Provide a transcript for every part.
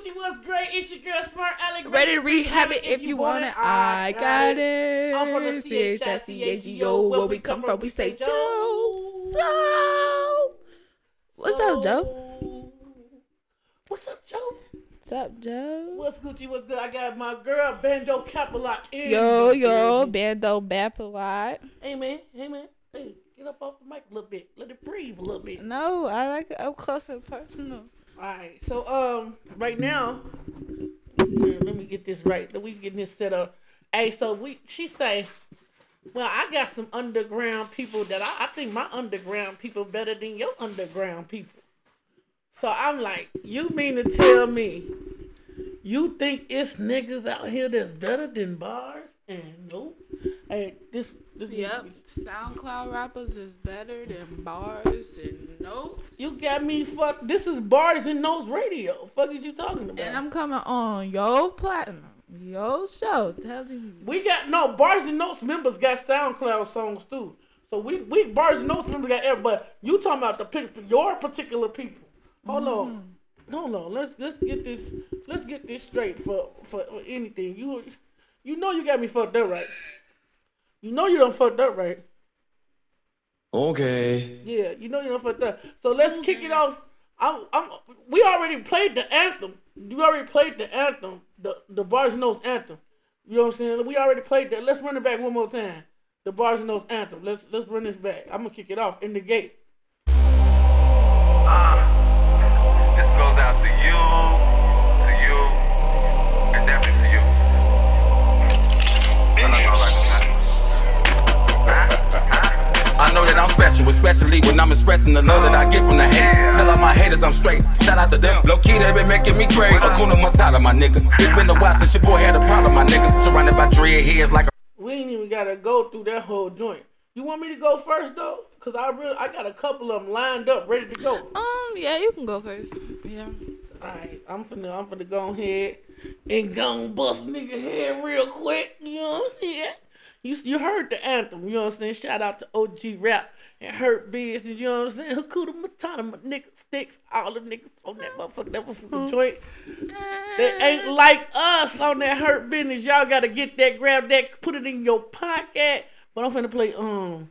Gucci was great. It's your girl, Smart Alec. Ready to rehab it if you want it. I got it. I'm from the C-H-I-C-A-G-O. Where we come from, we say Joe. So, what's up, Joe? What's up, Joe? What's up, Joe? What's Gucci? What's good? I got my girl, Bando Capalot. in Yo, yo. Bando Bapalot. Hey, man. Hey, man. Hey, get up off the mic a little bit. Let it breathe a little bit. No, I like it up close and personal. All right. So, um, right now, let me get this right. Let me get this set up. Hey, so we, she say, well, I got some underground people that I, I think my underground people better than your underground people. So I'm like, you mean to tell me you think it's niggas out here that's better than bars and notes? Hey, this this Yep, SoundCloud rappers is better than Barz and Notez. You got me fucked. This is Barz and Notez radio. Fuck is you talking about? And I'm coming on yo platinum, yo show, telling you. We got no Barz and Notez members got SoundCloud songs too. So we we Barz and Notez members got every but you talking about the pic- your particular people. Hold on. Mm-hmm. Hold on. Let's let's get this let's get this straight for for anything. You you know you got me fucked up, right? You know you done fucked up, right? Okay. Yeah, you know you done fucked up. So let's kick it off. I'm, I'm we already played the anthem. You already played the anthem, the the Barz and Notez anthem. You know what I'm saying? We already played that. Let's run it back one more time. The Barz and Notez anthem. Let's let's run this back. I'm gonna kick it off in the gate. Ah, this goes out to you, special, especially when I'm expressing the love that I get from the hate. Tell all my haters I'm straight. Shout out to them. Low key, they been making me crazy. Hakuna Matata, my nigga. It's been a while since your boy had a problem, my nigga. Surrounded by dread heads like a We ain't even gotta go through that whole joint. You want me to go first though? Cause I really I got a couple of them lined up, ready to go. Um, yeah, you can go first. Yeah. Alright, I'm finna I'm finna go ahead and go bust nigga head real quick. You know what I'm saying? You you heard the anthem, you know what I'm saying? Shout out to OG Rap and Hurt Biz, you know what I'm saying? Hakuna Matata, my nigga sticks, all the niggas on that motherfucker, that motherfucking joint. They ain't like us on that hurt business. Y'all gotta get that, grab that, put it in your pocket. But I'm finna play um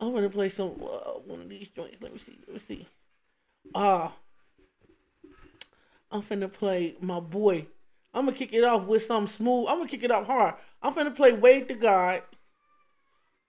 I'm gonna play some uh, one of these joints. Let me see. Let me see. Uh I'm finna play my boy. I'm gonna kick it off with some smooth. I'm gonna kick it off hard. I'm finna play Wade to God.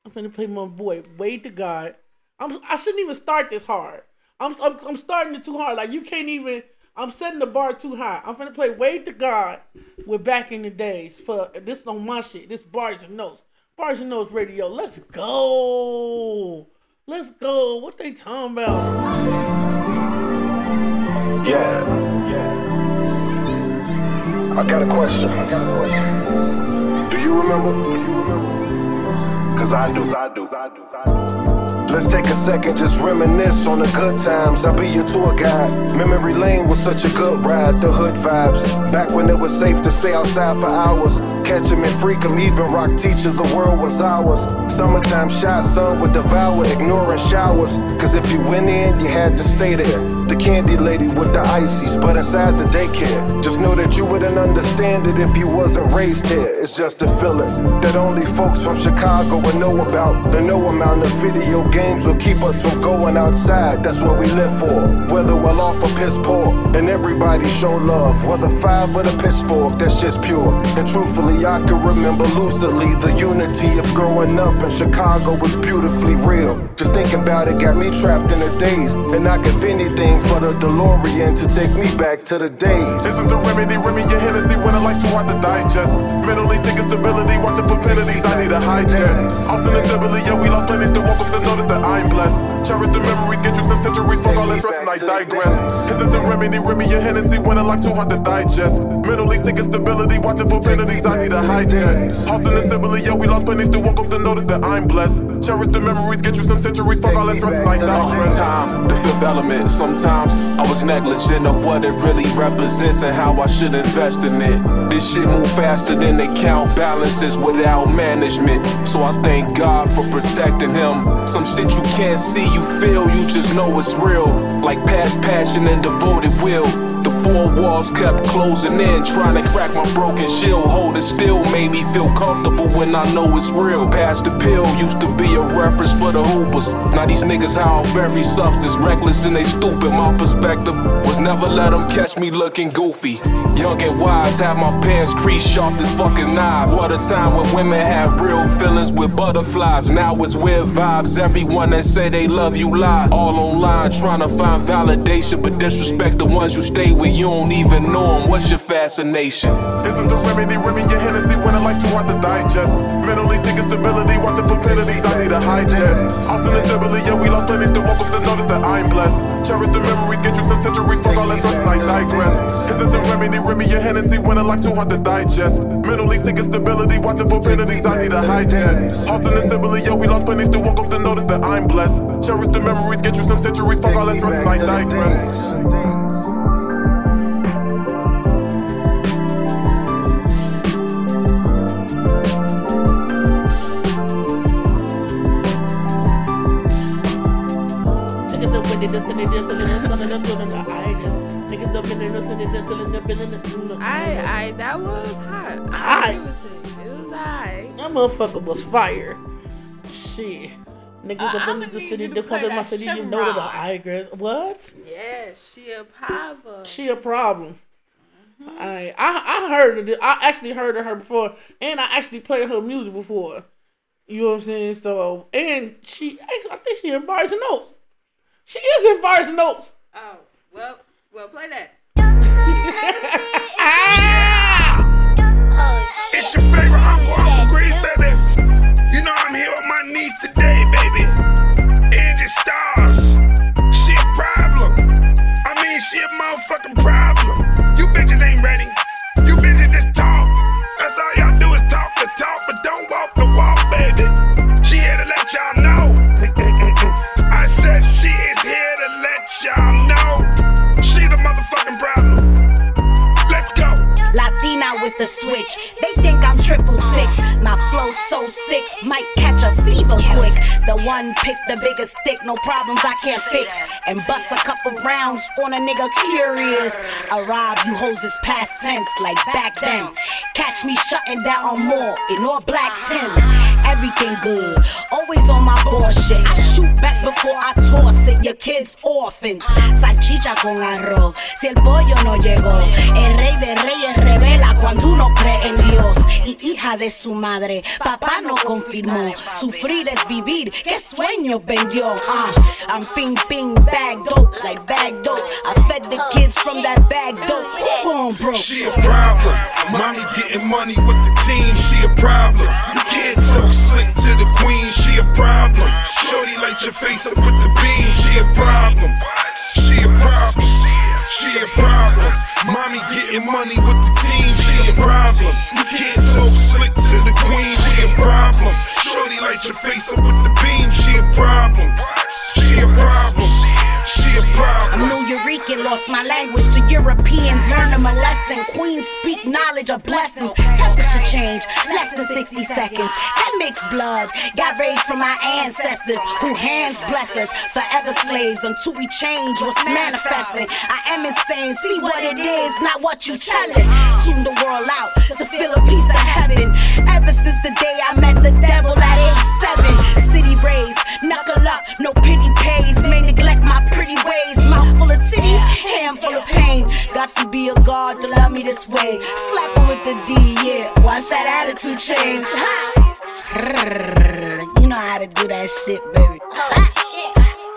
I'm finna play my boy Wade to God. I'm I shouldn't even start this hard. I'm I'm, I'm starting it too hard. Like you can't even. I'm setting the bar too high. I'm finna play Wade to God. We're back in the days for this on my shit. This Barz and Notez. Barz and Notez radio. Let's go. Let's go. What they talking about? Yeah. I got a question. Do you remember? Cause I do, I do, I do, I do. Let's take a second, just reminisce on the good times. I'll be your tour guide. Memory lane was such a good ride. The hood vibes. Back when it was safe to stay outside for hours. Catch 'em and freak 'em, even rock teacher, the world was ours. Summertime shot, sun would devour, ignoring showers. Cause if you went in, you had to stay there. The candy lady with the ices, but inside the daycare. Just know that you wouldn't understand it if you wasn't raised here. It's just a feeling that only folks from Chicago would know about. The no amount of video games will keep us from going outside. That's what we live for. Whether well off or piss poor, and everybody show love. Whether five or the pitchfork, that's just pure. And truthfully, I can remember lucidly the unity of growing up in Chicago was beautifully real. Just thinking about it got me trapped in a daze. and I give anything for the DeLorean to take me back to the days. This is the remedy, Remy your Hennessy when I like too hard to digest. Mentally sick stability, watching for penalties, I need a hijack. Often assembly, yeah, we lost plenty, still up to notice that I'm blessed. Cherish the memories, get you some centuries, fuck all that stress, and I digress. Is the remedy, Remy your Hennessy when I like too hard to digest. Mentally sick stability, watching for penalties, I need a hijack. Often assembly, yeah, we lost plenty, still up to notice that I'm blessed. Cherish the memories, get you some centuries, fuck all that stress, and I digress. time, the fifth element. Sometimes I was negligent of what it really represents and how I should invest in it. This shit move faster than they count balances without management. So I thank God for protecting him. Some shit you can't see, you feel, you just know it's real. Like past passion and devoted will. Four walls kept closing in, trying to crack my broken shield. Holding still made me feel comfortable when I know it's real. Past the pill used to be a reference for the hoopers. Now these niggas high off every substance, reckless and they stupid. My perspective was never let them catch me looking goofy. Young and wise, had my pants creased sharp as fucking knives. What a time when women had real feelings with butterflies. Now it's weird vibes. Everyone that say they love you lie. All online trying to find validation, but disrespect the ones you stay with. You don't even know them. What's your fascination? Isn't the remedy, Remy your Hennessy when I like too hard to digest. Mentally seeking stability, watching proclivities, I need a hijack. Often assembly, yeah, we lost plenty, still up to notice that I'm blessed. Cherish the memories, get you some centuries, fuck all that stress, I digress. Isn't the remedy, Remy your Hennessy when I like too hard to digest. Mentally seeking stability, watching for proclivities, I need a hijack. Often assembly, yeah, we lost plenty, still up to notice that I'm blessed. Cherish the memories, get you some centuries, fuck all that stress, I digress. I, I, that was hot. Hot. I give it to you. It was alright. That motherfucker was fire. Shit. Niggas Uh, up in the city, they come to my city, you know that. I agree. What? Yeah, she a problem. She a problem. Mm-hmm. I, I I heard of it. I actually heard of her before, and I actually played her music before. You know what I'm saying? So, and she, actually, I think she in Barz and Notez. She is in Barz and Notez. Oh, well, well, play that. Yeah. one pick the biggest stick, no problems I can't fix. And bust a couple rounds on a nigga curious. Arrive, you hoes is past tense, like back then. Catch me shutting down more in all black tents. Everything good, always on my bullshit. I shoot back before I toss it. Your kids orphans. Salchicha con arroz. Si el pollo no llegó, el rey de reyes revela cuando uno cree en Dios. Y hija de su madre, papá no confirmó. Sufrir es vivir, qué sueño vendió. Ah, I'm ping ping bag dope, like bag dope. I fed the kids from that bag dope. Who gon' broke? She a problem. Mommy getting money with the team, she a problem. You can't so slick to the queen, she a problem. Shorty light your face up with the beam, she a problem. She a problem. She a problem. Mommy getting money with the team, she a problem. You can't so slick to the queen, she a problem. Shorty light your face up with the beam, she a problem. She a problem. She a problem. I'm New Eureka, lost my language to Europeans. Learn them a lesson. Queens speak knowledge of blessings. Temperature change, less than 60 seconds. That mixed blood got rage from my ancestors who hands bless us. Forever slaves until we change what's manifesting. I am insane, see what it is, not what you telling. Tune the world out to feel a piece of heaven. Ever since the day I met the devil at age seven. City raised, knuckle up, no pity pays. May neglect my pretty ways. Mouth full of titties, hand full of pain. Got to be a god to love me this way. Slap her with the D, yeah. Watch that attitude change. Ha! You know how to do that shit, baby. Oh, ha!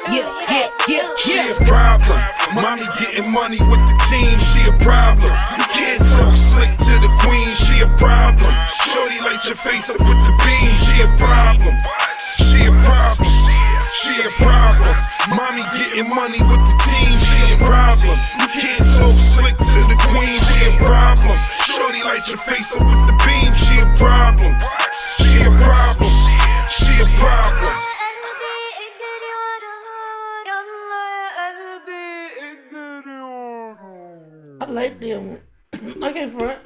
Yeah, yeah, yeah, She a problem. Mommy getting money with the team, she a problem. You can't so slick to the queen, she a problem. Shorty light your face up with the beam, she a problem. She a problem. She a problem. Mommy getting money with the team, she a problem. You can't so slick to the queen, she a problem. Shorty light your face up with the beam, she a problem. She a problem. She a problem. I like them. I can't front.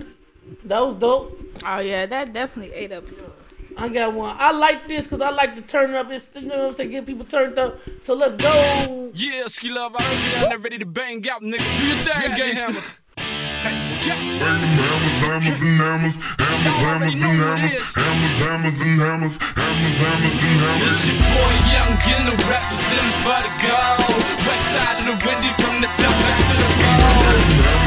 That was dope. Oh yeah, that definitely ate up yours. I got one. I like this because I like to turn up. It's, you know what I'm saying? Get people turned up. So let's go. Yeah, ski love, I don't be out there ready to bang out, nigga. Do your thing, gangster. hammers and hammers, hammers, hammers and hammers, hammers, hammers and hammers, hammers, hammers and hammers. It's your boy Young Ginner representing for the gold. West side of the windy from the south back to the road.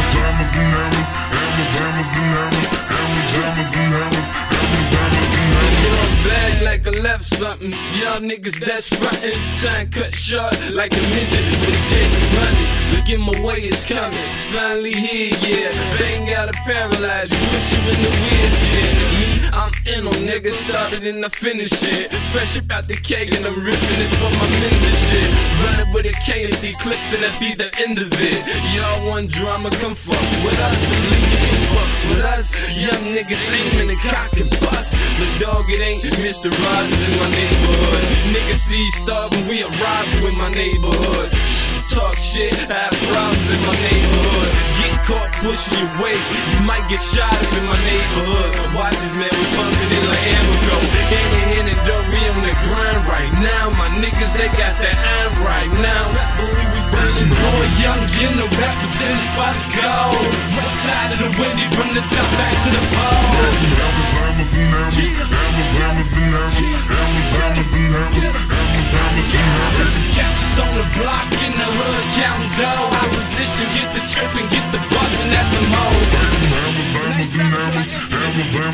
Like I left something. Y'all niggas that's frontin'. Time cut short like a midget with a chick running. Look at my way is coming. Finally here, yeah. Bang got a paralyzed. Put you in the wheelchair. I'm in on niggas. Started and I finish it. Fresh up out the cake and I'm ripping it for my men and shit. Running with a K and D clips and that be the end of it. Y'all want drama, come fuck with us. Believe you fuck with us. Young niggas aiming and cock and bust. But dog, it ain't Mr. Rogers in my neighborhood. Niggas see starving, we arrive in my neighborhood. Talk shit, have problems in my neighborhood. Caught pushing your weight, you might get shot up in my neighborhood. Watch this man, we bumping like Amico. Hand in hand and we on the grind right now. My niggas, they got iron right now. Boy, young, you know, for the gold. West side of the windy, from the south back to the pole. Catch us on the block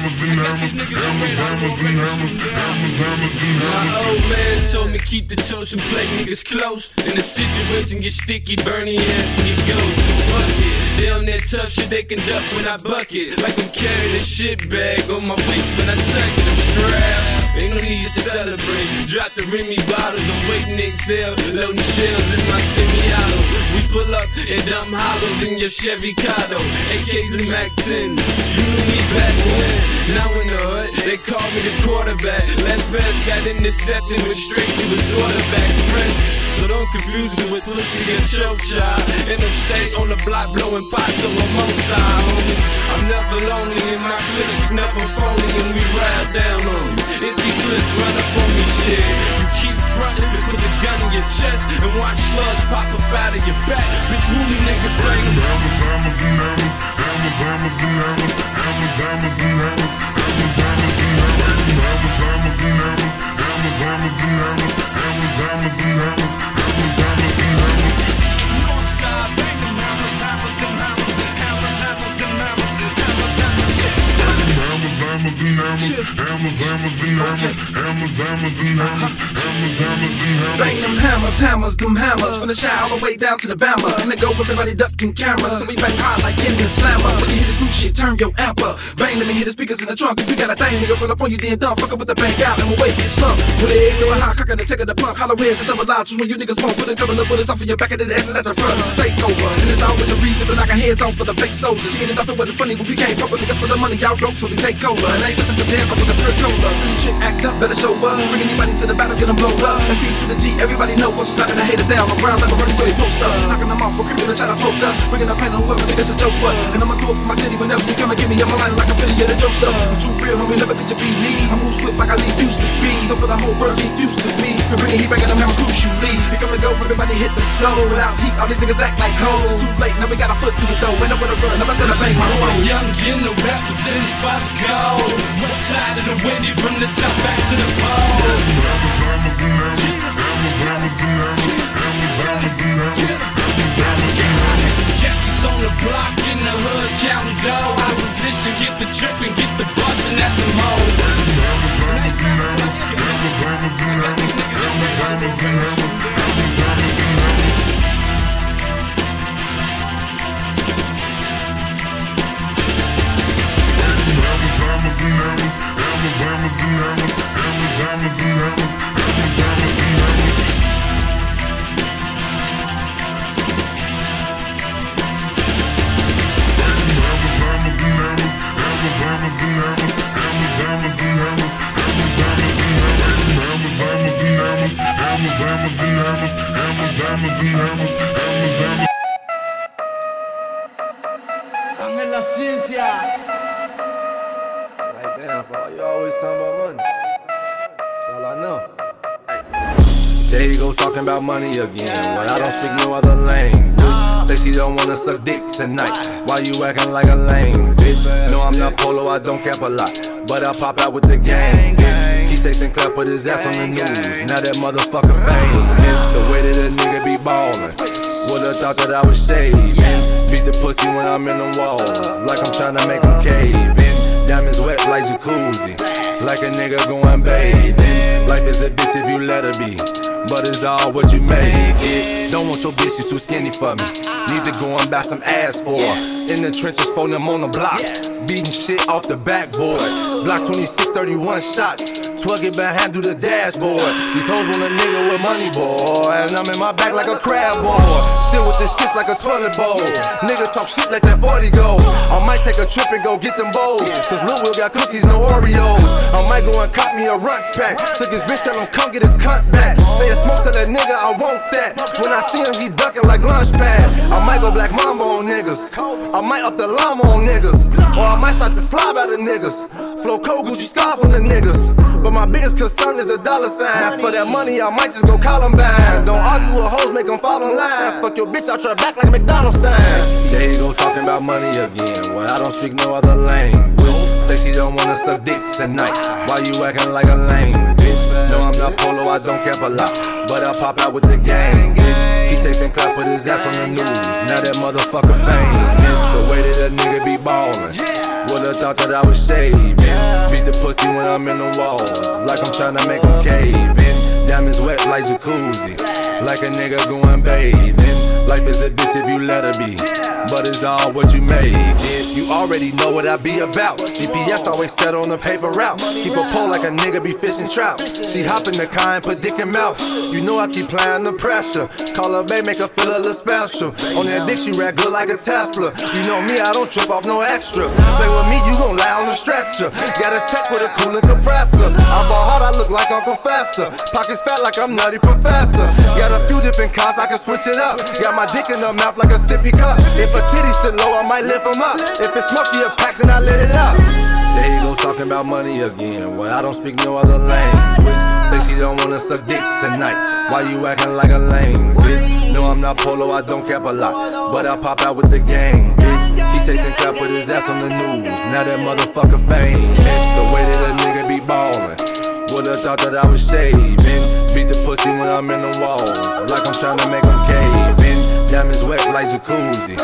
hammers, hammers and hammers, hammers, hammers and hammers, hammers, hammers and My old man told me keep the toast and play niggas close. And if situation get sticky, burn your ass and get ghost. Fuck it. They on that tough shit they conduct when I buck it. Like I'm carrying a shit bag on my waist when I tuck it. I'm strapped. No need to celebrate. Drop the Remy bottles. I'm waiting to exhale. Loading shells in my semi-auto. We pull up and dump hollows in your Chevy Cado. AKs and Mac 10. You knew me back when. Now in the hood, they call me the quarterback. Last pass got intercepted with strictly was quarterback friend. So don't confuse me with pussy and choke child. And I'm stay on the block blowing pot till I'm on homie. I'm never lonely in my clips, never phony, and we ride down on you. Empty clips run up on me, shit. You keep frontin', put this gun in your chest, and watch slugs pop up out of your back. Bitch, me niggas bring? Hammers, hammers and hammers, hammers, hammers and hammers, hammers, hammers and hammers, hammers, hammers and hammers, hammers, hammers and hammers, hammers, and hammers, hammers, hammers and hammers, hammers, hammers and hammers. Hammers, and hammers, hammers, hammers and hammers, hammers, hammers and hammers, hammers, hammers and hammers. Bang them hammers, hammers, them hammers From the shy all the way down to the Bama And they go everybody ducking cameras So we bang hard like Indian slammer. When you hear this new shit, turn your amp up Bang, let me hear the speakers in the trunk. If you got a thing, nigga, pull up on you, then dump Fuck up with the bang out and we'll wait, get slumped With it, ignorant high, cocking the tick of the pump Hollow heads and double loud? When you niggas won't Put a couple of bullets off of your back and then ass and that's your front. Take over, and there's always a reason for knocking heads off for the fake soldiers. She ended off it wasn't funny, but we came fuck with niggas for the money Y'all broke, so we take over. And I ain't something for damn, fuck with the pure cola See chick act up, better show up. Bring anybody to the battle, get them blow up. And C to the G, everybody know what's slapping the hater down. On ground like a running for they post up Knocking them off for creeping and try to poke us. Bringing up pain on whoever think it's a joke, but And I'ma do it for my city whenever you come and give me I'm line like a Philly, yeah, the joke stuff I'm too real, homie, never could you be me. I move swift like I lead used to be. So for the whole world, get used to me. For bringing heat, bringing them hammers, crucially We come to go, everybody hit the flow Without heat, all these niggas act like hoes. Too late, now we got a foot through the door. Ain't nowhere to run, I'm about to bang my road young, you know, representing for the West side of the windy, from the south back to the pole. Catch us on the block in the hood, counting dough. Get the trip and get the bustin' at the hammers, Ángel la ciencia. Talking about money. That's all I know. There you go talking about money again. But I don't speak no other language. Say she don't wanna suck dick tonight. Why you acting like a lame bitch? No, I'm not polo, I don't cap a lot. But I pop out with the gang, bitch. He chasing clap with his ass on the news. Now that motherfucker famous. The way that a nigga be ballin'. Would've thought that I was shaving. Beat the pussy when I'm in the walls. Like I'm tryna make him cave in. Diamonds wet like jacuzzi. Like a nigga going bathing. Life is a bitch if you let her be. But it's all what you make it. Don't want your bitch, you too skinny for me. Need to go and buy some ass for her. In the trenches, phone them on the block. Beating shit off the backboard. Block 26, 31 shots. 12 get behind, do the dashboard. These hoes want a nigga with money, boy. And I'm in my back like a crab boy. Still with the shit like a toilet bowl. Nigga talk shit, let that 40 go. I might take a trip and go get them bowls. Cause Lil Will got cookies, no Oreos. I might go and cop me a runch pack. Took his bitch, tell him come get his cunt back. Say a smoke to that nigga, I want that. When I see him, he ducking like lunch pad. I might go black mamba on niggas. I might up the llama on niggas. Or I might start to slob out of niggas. Flow cold Gucci scarf on the niggas. But my biggest concern is the dollar sign. For that money, I might just go Columbine. Don't argue with hoes, make them fall in line. Fuck your bitch out your back like a McDonald's sign. There you go talking about money again. Well, I don't speak no other language. Say she don't wanna suck dick tonight. Why you acting like a lame bitch? No, I'm not polo, I don't care a lot. But I pop out with the gang, bitch. He chasing clap with his ass on the news. Now that motherfucker famous. Way that a nigga be ballin'. Would've thought that I was shaving. Beat the pussy when I'm in the walls. Like I'm tryna make him cave in. Diamonds wet like jacuzzi. Like a nigga going bathing. Life is a bitch if you let her be. But it's all what you made. You already know what I be about. GPS always set on the paper route. Keep a pole like a nigga be fishing trout. She hop in the car and put dick in mouth. You know I keep playing the pressure. Call her babe, make her feel a little special. On that dick, she rap good like a Tesla. You know me, I don't trip off no extras. Play with me, you gon' lie on the stretcher. Got a tech with a cooling compressor. I'm ball hard, I look like Uncle Fester. Pockets fat like I'm Nutty Professor. Got a few different cars, I can switch it up. Got my dick in the mouth like a sippy cup. If a titty sit low, I might lift 'em up. If it's smoky a pack, then I lit it up. There you go talking about money again. Well, I don't speak no other language. Say she don't wanna suck dick tonight. Why you acting like a lame bitch? No, I'm not polo, I don't cap a lot. But I pop out with the gang, bitch. He chasing clap with his ass on the news. Now that motherfucker famous. The way that a nigga be ballin'. Would've thought that I was shaving. Beat the pussy when I'm in the walls. Like I'm trying to make him. Diamonds wet like jacuzzi.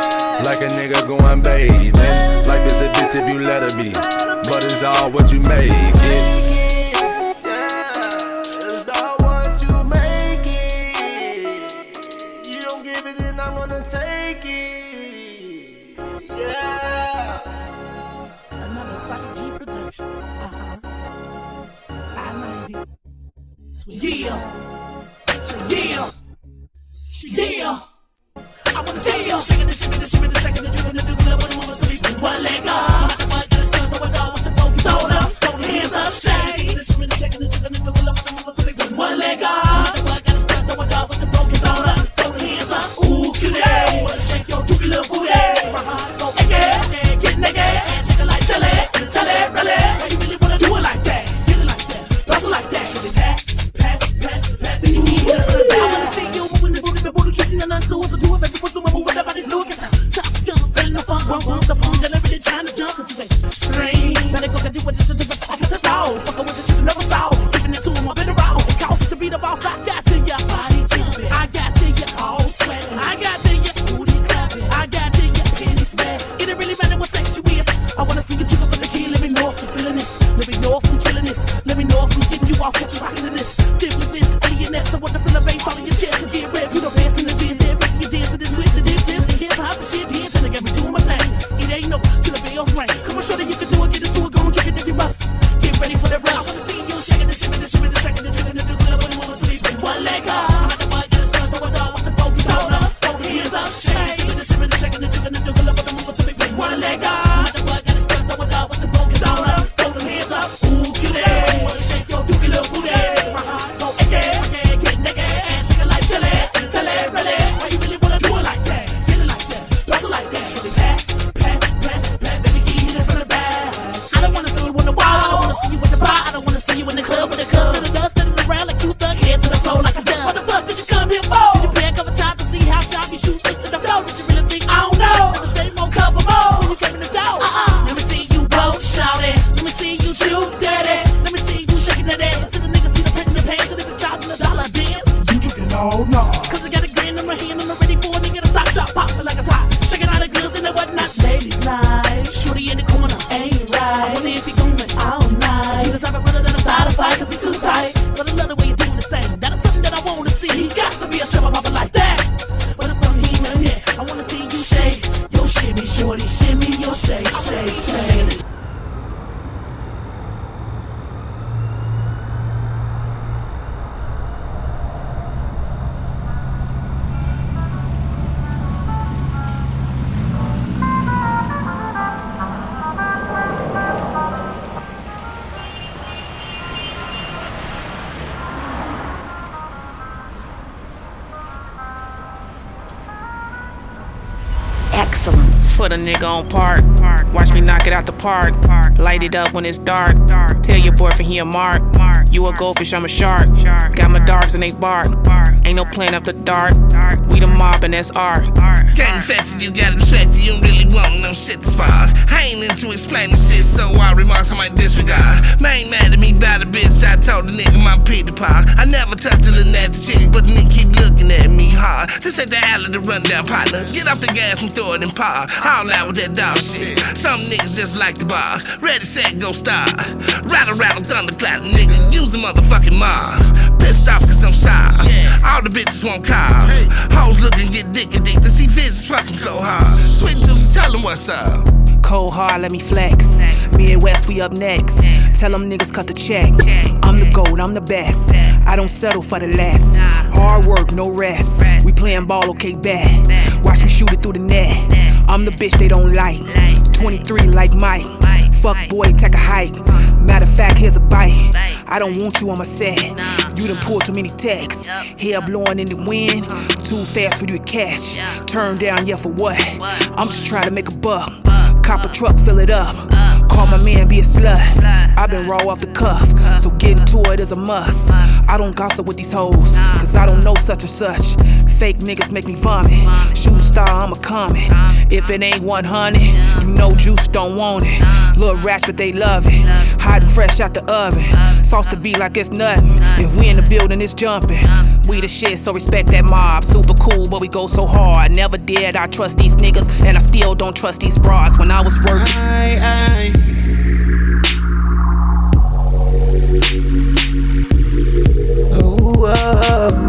Like a nigga going bathing. Life is a bitch if you let her be. But it's all what you make what you make it. You don't give it then I wanna take it, yeah. Another Site G production. Uh huh. I 90. Yeah. Yeah. Yeah. You shaking the shaking the shaking the shaking the shaking the do the one more to me. One leg up. Nigga on park. Watch me knock it out the park. Light it up when it's dark. Tell your boyfriend he a mark. You a goldfish, I'm a shark. Got my dogs and they bark. Ain't no plan up the dark. The mob and that's art. Getting infested, you got infected, you don't really want no shit to spark. I ain't into explaining shit, so all remarks I might disregard. Man ain't mad at me about the bitch, I told the nigga my Peter Paul. I never touched little nasty chick, but the nigga keep looking at me hard. This ain't the alley to run down partner. Get off the gas and throw it in par. All out with that dog shit. Some niggas just like the bar. Ready, set, go start. Rattle, rattle, thunderclap, nigga. Use a motherfucking mob. Pissed off cause I'm shy. All the bitches want call. Hoes looking get dick addicted. See visits fucking go hard. Sweet juice, tell them what's up. Cold hard, let me flex. Midwest, we up next. Tell them niggas cut the check. I'm the gold, I'm the best. I don't settle for the less. Hard work, no rest. We playing ball, okay, bad. Watch me shoot it through the net. I'm the bitch they don't like. 23 like Mike. Fuck boy, take a hike. Matter of fact, here's a bite. I don't want you on my set. You done pulled too many texts. Hair blowing in the wind. Uh-huh. Too fast for you to catch. Turn down, yeah, for what? I'm just trying to make a buck. Cop a truck, fill it up. Call my man, be a slut. I've been raw off the cuff, so getting to it is a must. I don't gossip with these hoes, cause I don't know such and such. Fake niggas make me vomit. Shooting star, I'm a comet. If it ain't 100, you know Juice don't want it. Little rats, but they love it. Hot and fresh out the oven. Sauce to be like it's nothing. If we in the building, it's jumping. We the shit, so respect that mob. Super cool, but we go so hard. Never did I trust these niggas, and I still don't trust these bras. When I was working. Oh. Oh,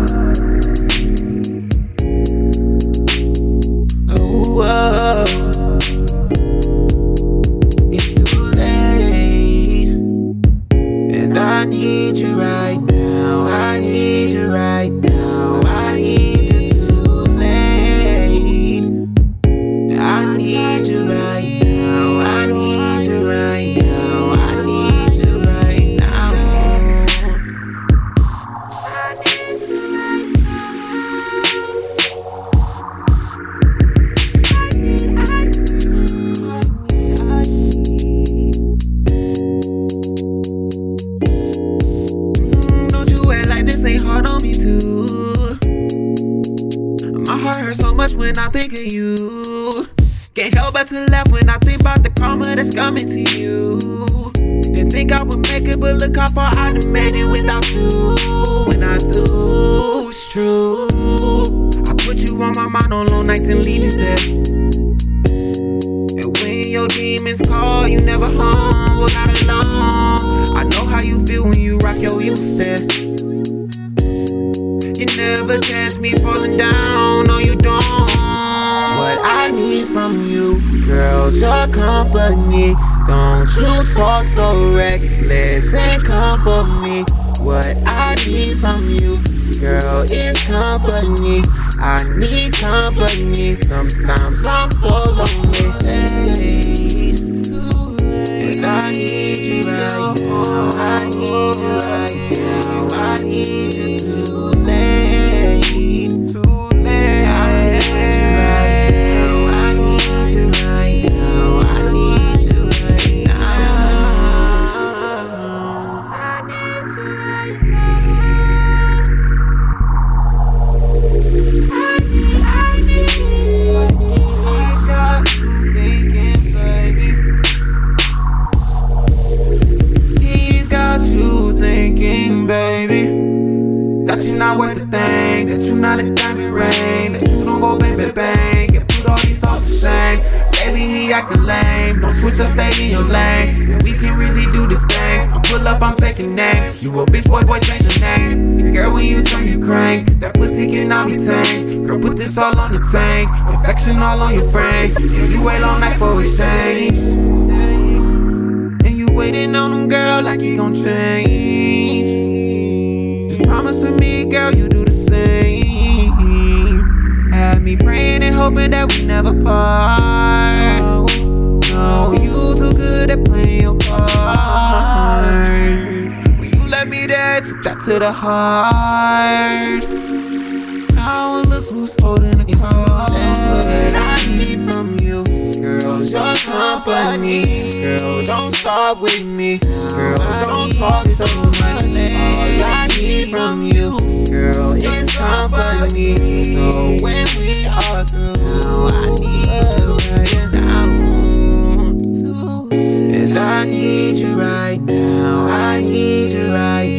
not a diamond ring. The don't go bang bang. Get put all these thoughts to shame. Baby, he actin' lame. Don't switch up, stay in your lane. And we can really do this thing. I pull up, I'm taking names. You a bitch, boy, boy, change your name. And girl, when you turn, you crank. That pussy cannot be tamed. Girl, put this all on the tank. Infection all on your brain. And you wait all night for exchange. And you waiting on him, girl, like he gon' change. Just promise to me, girl, you do me praying and hoping that we never part. No, no, you too good at playing your part. When you let me there, took that to the heart. Now look who's holding the card. I need from you, girl, your company. Girl, don't stop with me. Girl, don't talk so much. All I need from you, girl, is company. So when we are through, now I need you right now. And I need you right now. I need you right now.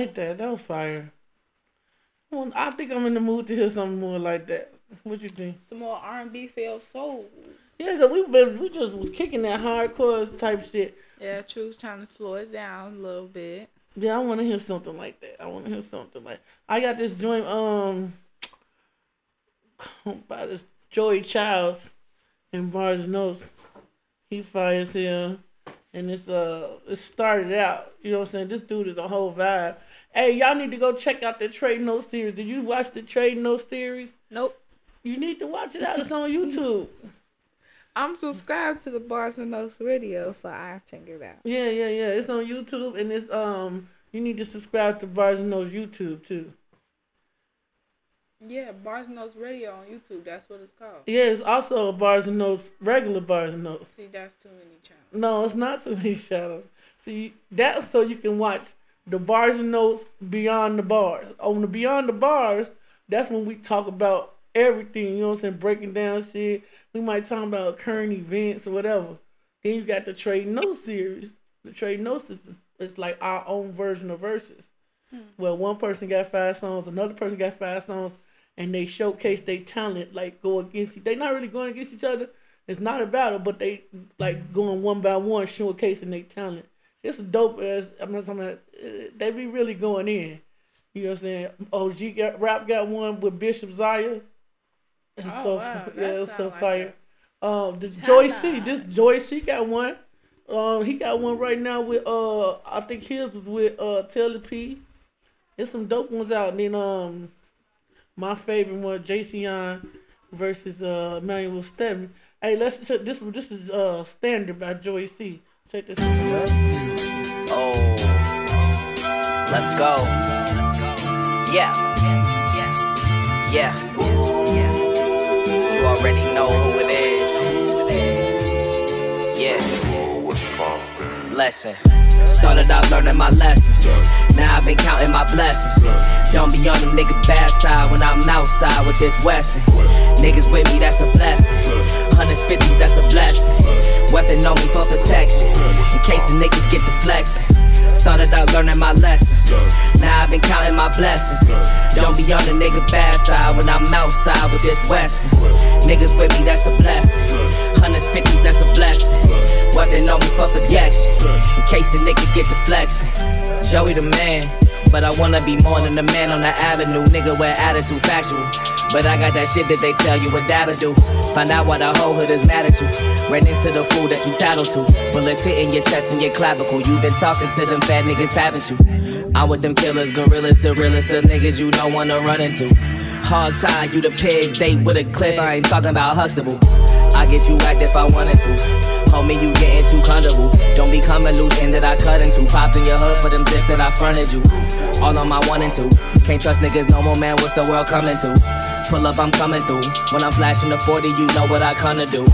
Like that. That was fire. I want- I think I'm in the mood to hear something more like that. What you think? Some more R&B feel soul. Yeah, cause we been we just was kicking that hardcore type shit. Yeah, True's trying to slow it down a little bit. Yeah, I want to hear something like that. I want to hear something like. I got this joint um by this Joey Childs and Barnes Notes. He fires here, and it's uh it started out. You know what I'm saying? This dude is a whole vibe. Hey, y'all need to go check out the Trade Notes series. Did you watch the Trade Notes series? Nope. You need to watch it out. It's on YouTube. I'm subscribed to the Barz and Notez radio, so I check it out. Yeah, yeah, yeah. It's on YouTube, and it's um. You need to subscribe to Barz and Notez YouTube too. Yeah, Barz and Notez radio on YouTube. That's what it's called. Yeah, it's also a Barz and Notez, regular Barz and Notez. See, that's too many channels. No, it's not too many shadows. See, that's so you can watch the Barz and Notez Beyond the Bars. On the Beyond the Bars, that's when we talk about everything, you know what I'm saying? Breaking down shit. We might talk about current events or whatever. Then you got the Trade Notes series. The Trade Notes is it's like our own version of verses. Hmm. Well, one person got five songs, another person got five songs, and they showcase their talent, like go against. They're not really going against each other. It's not a battle, but they like going one by one, showcasing their talent. It's a dope as I'm not talking about. They be really going in. You know what I'm saying? OG got rap got one with Bishop Zaya. Oh, so wow, yeah, it's so like fire. Um, the Joy C, this Joy C got one. Um, he got one right now with uh, I think his was with uh Taylor P. There's some dope ones out. And then um, my favorite one, JCon versus uh Manuel Stedman. Hey, let's check this. one. This is uh Standard by Joy C. Check this out. Let's go. Yeah. Yeah. You already know who it is. Yeah. Lesson. Started out learning my lessons. Now I've been counting my blessings. Don't be on the nigga bad side when I'm outside with this Wesson. Niggas with me, that's a blessing. Hundreds, fifties, that's a blessing. Weapon on me for protection. In case a nigga get the flexing. Started out learning my lessons. Now I've been counting my blessings. Don't be on the nigga bad side when I'm outside with this Wesson. Niggas with me, that's a blessing. Hundreds, fifties, that's a blessing. Weapon on me for protection. In case a nigga get the flexing. Joey the man. But I wanna be more than a man on the avenue, nigga with attitude factual. But I got that shit that they tell you what that'll do. Find out why the whole hood is mad at you. Ran into the fool that you tattle to. Bullets hitting your chest and your clavicle. You been talking to them fat niggas, haven't you? I'm with them killers, gorillas, the realest, the niggas you don't wanna run into. Hog tie, you the pigs, they with a cliff. I ain't talking about Huxtable. I get you whacked if I wanted to. Homie, you getting too comfortable. Don't be coming loose, end that I cut into. Popped in your hood for them zips that I fronted you. All on my one and two. Can't trust niggas no more, man. What's the world coming to? Pull up, I'm coming through. When I'm flashing the 40, you know what I come to do.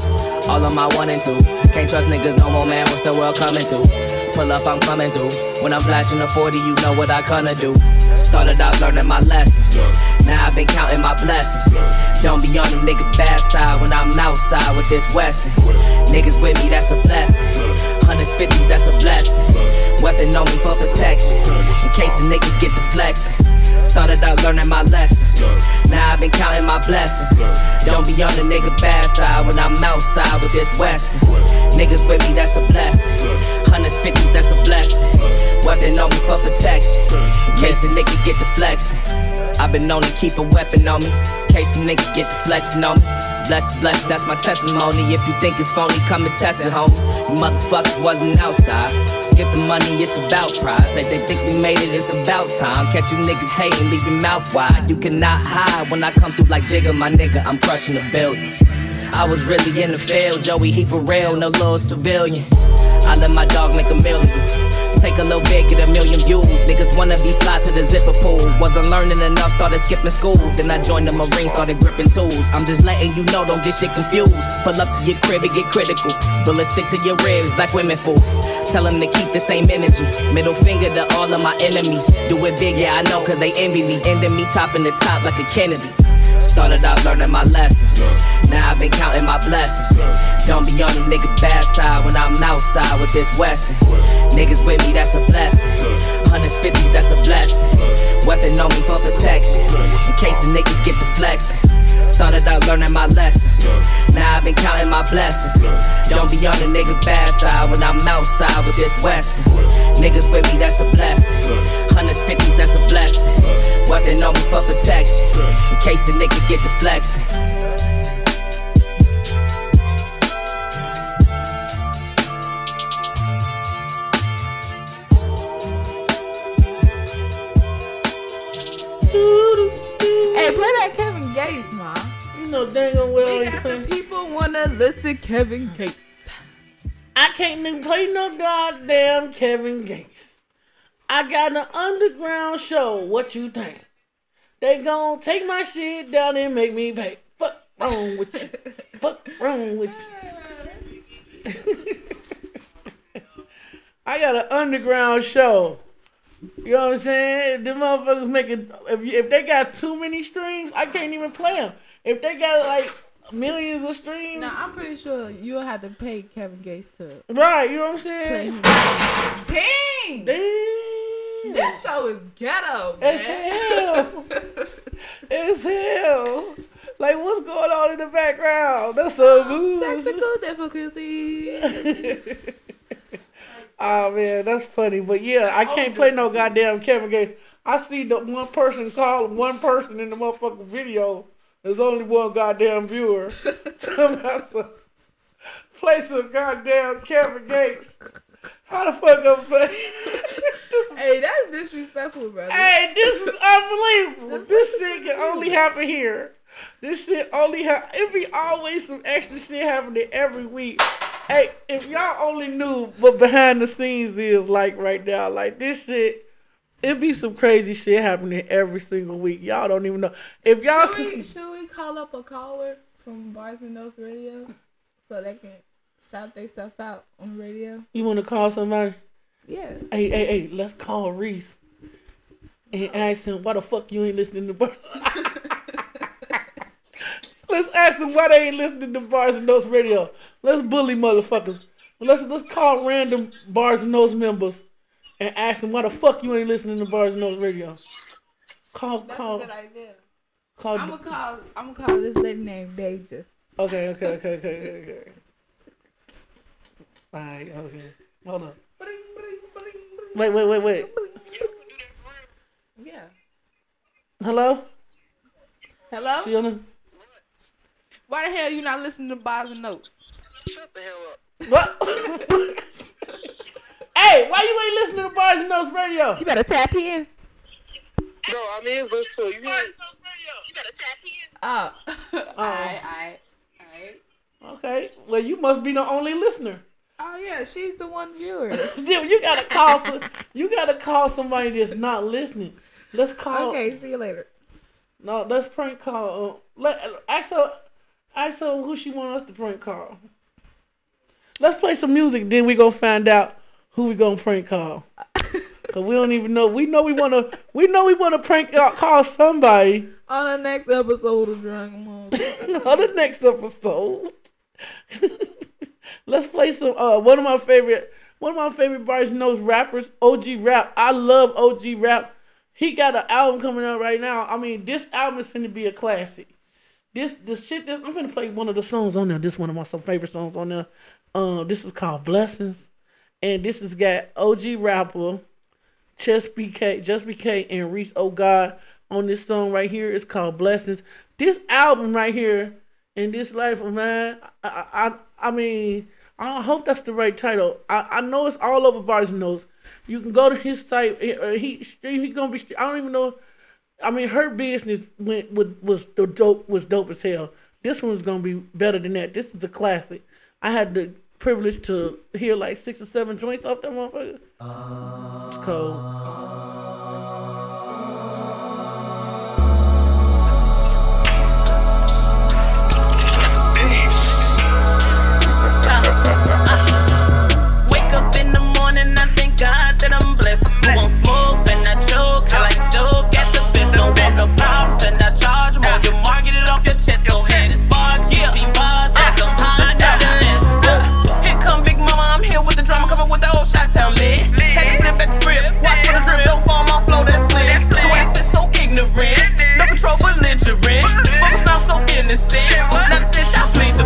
All on my one and two. Can't trust niggas no more, man. What's the world coming to? Pull up, I'm coming through. When I'm flashing the 40, you know what I to do. Started out learning my lessons. Now I've been counting my blessings. Don't be on the nigga bad side when I'm outside with this Wesson. Niggas with me, that's a blessing. Hundreds, fifties, that's a blessing. Weapon on me for protection. In case a nigga get the flexing. Started out learning my lessons. Now I've been counting my blessings. Don't be on the nigga bad side when I'm outside with this Wesson. Niggas with me, that's a blessing. Hundreds, fifties, that's a blessing. Weapon on me for protection. In case a nigga get the flexing. I've been known to keep a weapon on me. In case a nigga get the flexing on me. Bless, bless, that's my testimony. If you think it's phony, come and test it, homie. You motherfuckers wasn't outside. Skip the money, it's about prize. Like they think we made it, it's about time. Catch you niggas hating, leave your mouth wide. You cannot hide when I come through like Jigga, my nigga. I'm crushing the buildings. I was really in the field, Joey, he for real, no little civilian. I let my dog make a million. Take a little bit, get a million views. Niggas wanna be fly to the zipper pool. Wasn't learning enough, started skipping school. Then I joined the Marines, started gripping tools. I'm just letting you know, don't get shit confused. Pull up to your crib and get critical. Bullets stick to your ribs, black women fool. Tell them to keep the same energy. Middle finger to all of my enemies. Do it big, yeah, I know, cause they envy me. Ending me topping the top like a Kennedy. Started out learning my lessons. Now I've been counting my blessings. Don't be on the nigga bad side when I'm outside with this Wesson. Niggas with me, that's a blessing. Hundreds, fifties, that's a blessing. Weapon on me for protection. In case a nigga get the flexing. Started out learning my lessons. Now I've been counting my blessings. Don't be on the nigga bad side when I'm outside with this Wesson. Niggas with me, that's a blessing. Hundreds, fifties, that's a blessing. Weapon on me for protection. In case a nigga get the flexing. Hey, play that know dang on well We got the people wanna listen Kevin Gates. I can't even play no goddamn Kevin Gates. I got an underground show. What you think? They gon' take my shit down and make me pay. Fuck wrong with you? Fuck wrong with you? I got an underground show. You know what I'm saying? Them motherfuckers making if you, if they got too many streams, I can't even play them. If they got like millions of streams, Now I'm pretty sure you'll have to pay Kevin Gates to right? You know what I'm saying? Dang! Damn. This show is ghetto, Man. It's hell. it's hell. Like what's going on in the background? That's a um, booze. Technical difficulties. Oh man, that's funny. But yeah, I can't oh, play no goddamn Kevin Gates. I see the one person call one person in the motherfucking video. There's only one goddamn viewer. Play some goddamn Kevin Gates. How the fuck I'm play? hey, that's disrespectful, brother. Hey, this is unbelievable. this shit can only happen here. This shit only happen. It be always some extra shit happening every week. Hey, if y'all only knew what behind the scenes is like right now, like this shit, it be some crazy shit happening every single week. Y'all don't even know. If y'all should, see, we, should we call up a caller from Barz and Notez Radio so they can shout their stuff out on the radio? you want to call somebody, Yeah. hey, hey, hey, let's call Reese and oh. ask him why the fuck you ain't listening to bars. let's ask them why they ain't listening to Barz and Notez radio. Let's bully motherfuckers. Let's let's call random Barz and Notez members and ask them why the fuck you ain't listening to Barz and Notez radio. Call That's call a good idea. call. I'm gonna call. I'm gonna call this lady named Deja. Okay, okay, okay, okay, okay, okay. Alright, okay. Hold on. Wait, wait, wait, wait. Yeah. Hello? Hello. She on the Why the hell you not listening to Barz and Notez? Shut the hell up. What? hey, why you ain't listening to Barz and Notez Radio? You better tap in. No, I mean, listen to you. better tap Oh. Oh. Alright, alright, alright. Okay, well you must be the only listener. Oh yeah, she's the one viewer. Dude, you gotta call some. You gotta call somebody that's not listening. Let's call. Okay, see you later. No, let's prank call. Uh, let ask her. Ask her who she want us to prank call. Let's play some music, then we gonna find out who we gonna prank call. Cause we don't even know. We know we wanna. We know we wanna prank uh, call somebody On the next episode of Dragon Ball. on the next episode. Let's play some. Uh, one of my favorite. One of my favorite Bars knows rappers, OG Rap. I love OG Rap. He got an album coming out right now. I mean, this album is gonna be a classic. This the shit. This, I'm gonna play one of the songs on there. This one of my some favorite songs on there. Um, this is called Blessings, and this has got OG Rapper, Just BK, Just BK, and Reach Oh God on this song right here. It's called Blessings. This album right here, in this life of mine, I, I, I mean, I hope that's the right title. I, I know it's all over Bars Notes. You can go to his site. Eh, eh, he, he, he gonna be. I don't even know. I mean, her business went with was the dope was dope as hell. This one's gonna be better than that. This is a classic. I had the privilege to hear like six or seven joints off that motherfucker. It's cold. Wake innocent, a snitch, I plead the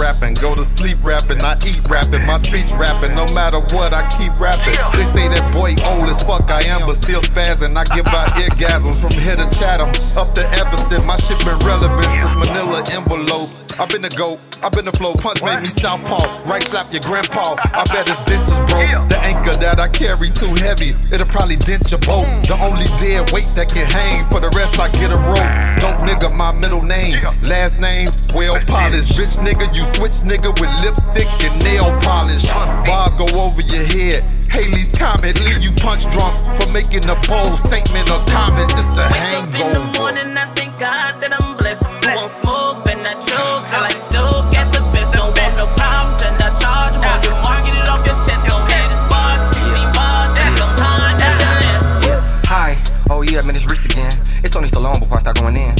rapping, go to sleep rapping, I eat rapping, my speech rapping, no matter what, I keep rapping. They say that boy old as fuck I am, but still spazzing. I give out eargasms from here to Chatham, up to Evanston. My shit been relevant since Manila envelopes. I've been the goat, I've been the flow, punch made me southpaw, right slap your grandpa. I bet his dentures broke. The anchor that I carry too heavy, it'll probably dent your boat. The only dead weight that can hang, for the rest I get a rope. Dope nigga, my middle name, last name, well polished. Rich nigga, you switch nigga with lipstick and nail polish. Bars go over your head. Haley's comment, leave you punch drunk for making a bold statement or comment. It's the In the hangover. morning, I thank God that I'm blessed. It's Reese again. It's only so long before I start going in.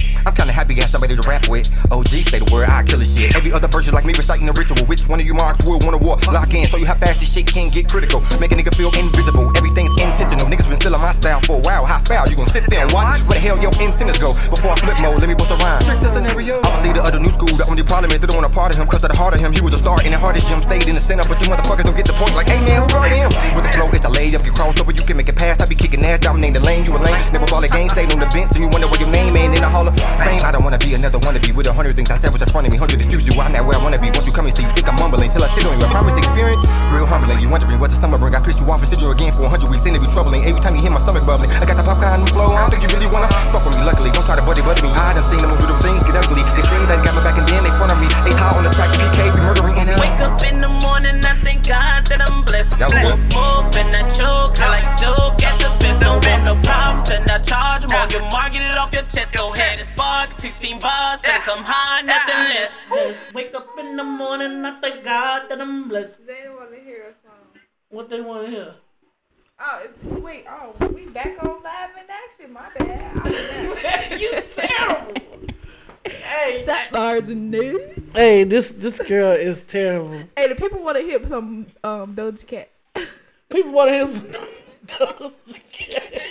Kinda happy getting somebody to rap with. OG say the word, I kill the shit. Every other verse is like me reciting a ritual. Which one of you marks will want a war? Lock in, so you how fast this shit can get critical. Make a nigga feel invisible. Everything's intentional. Niggas been stealing my style for a while. How foul? You gon' sit there and watch? Where the hell your incentives go? Before I flip mode, let me bust a rhyme. Check the scenario. I'm a leader of the new school. The only problem is they don't want a part of him. Cause of the heart of him, he was a star in the hardest gym. Stayed in the center, but you motherfuckers don't get the point. Like, hey man, who guarded him? With the flow, it's a layup. Get crossed over, you can make it past. I be kicking ass, dominating the lane. You a lane. Never ball a game, stayed on the bench, and you wonder where your name ain't in the hall of fame. I don't wanna be another wannabe with a hundred things I said was in front of me. Hundred excuse you, I'm not where I wanna be. Once you come and see, you think I'm mumbling till I sit on you. I promise experience, real humbling. You wondering what the stomach bring? I piss you off and sit you again for a hundred weeks. Then it be troubling. Every time you hear my stomach bubbling, I got the popcorn flow. I don't think you really wanna fuck with me. Luckily, don't try to buddy buddy me. I done seen them little things get ugly. They scream that got my back and then they front of me. Ace high on the track, PK, we murdering in Wake up in the morning, I thank God that I'm blessed. That was Who won't smoke, and I choke. I like dope, get the best. Don't want no problems, then I charge 'em on your mark, get it off your chest. Go ahead and spark. 16 bars, better come high, nothing less. Wake up in the morning, I thank God that I'm blessed. They don't want to hear a song. What they want to hear? Oh, it's, wait. Oh, we back on live in action. My bad. I was there. you terrible. Hey, Sat bars and news. Hey, this this girl is terrible. Hey, the people want to hear some um Doja Cat. People want to hear some Doja Cat.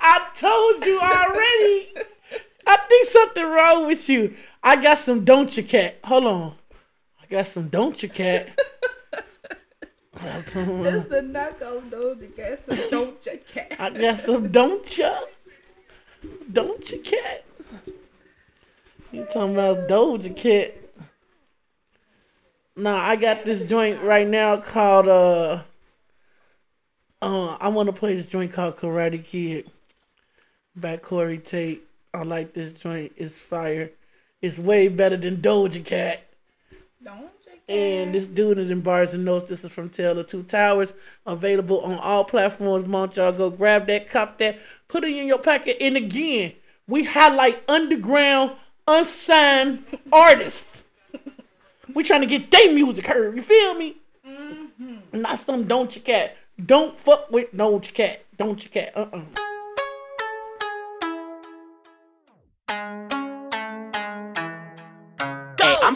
I told you already. I think something wrong with you. I got some don't you cat. Hold on. I got some don't you cat. That's the knock on Doja Cat. So Doja Cat. I got some don't ya. Don't you cat. You talking about Doja Cat. Nah, I got this joint right now called uh uh I wanna play this joint called Karate Kid. By Corey Tate. I like this joint. It's fire. It's way better than Doja Cat. And this dude is in Barz and Notez. This is from Tale of Two Towers. Available on all platforms. Mount y'all go grab that, cop that, put it in your pocket. And again, we highlight underground, unsigned artists. We trying to get their music heard. You feel me? Not some don't you cat. Don't fuck with don't you cat. Don't you cat. Uh uh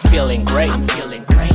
I'm feeling great. I'm feeling great.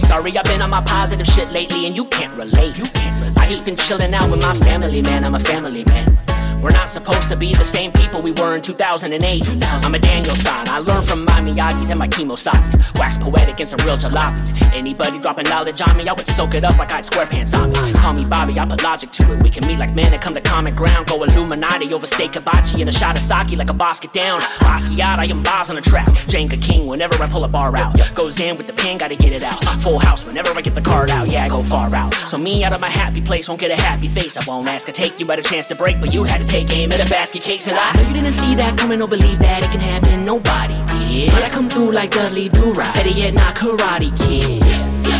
Sorry, I've been on my positive shit lately and you can't relate. You can't relate. I just been chilling out with my family, man. I'm a family man. We're not supposed to be the same people we were in 2008. I'm a Daniel sign. I learned from my Miyagi's and my chemo sides. Wax poetic and some real jalopies. Anybody dropping knowledge on me, I would soak it up like I had SquarePants on me. Call me Bobby, I put logic to it. We can meet like men and come to common ground. Go Illuminati over steak hibachi and a shot of sake like a boss get down. Basquiat, I am boss on the track. Jenga King whenever I pull a bar out. Goes in with the pen, gotta get it out. Full house whenever I get the card out. Yeah, I go far out. So me out of my happy place won't get a happy face. I won't ask. I take you at a chance to break, but you had to take aim at a basket case. And I know you didn't see that coming or believe that it can happen. Nobody did. But I come through like Dudley Do Right. Better yet, not Karate Kid.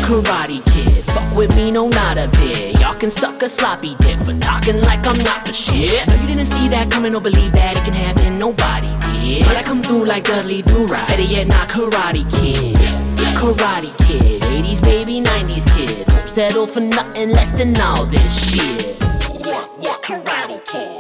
Karate Kid. Fuck with me, no, not a bit. Y'all can suck a sloppy dick for talking like I'm not the shit. No, you didn't see that coming or believe that it can happen. Nobody did. But I come through like Dudley Do Right. Better yet, not Karate Kid. Karate Kid. 80s baby, 90s kid. Won't settle for nothing less than all this shit. Yeah, Karate Kid.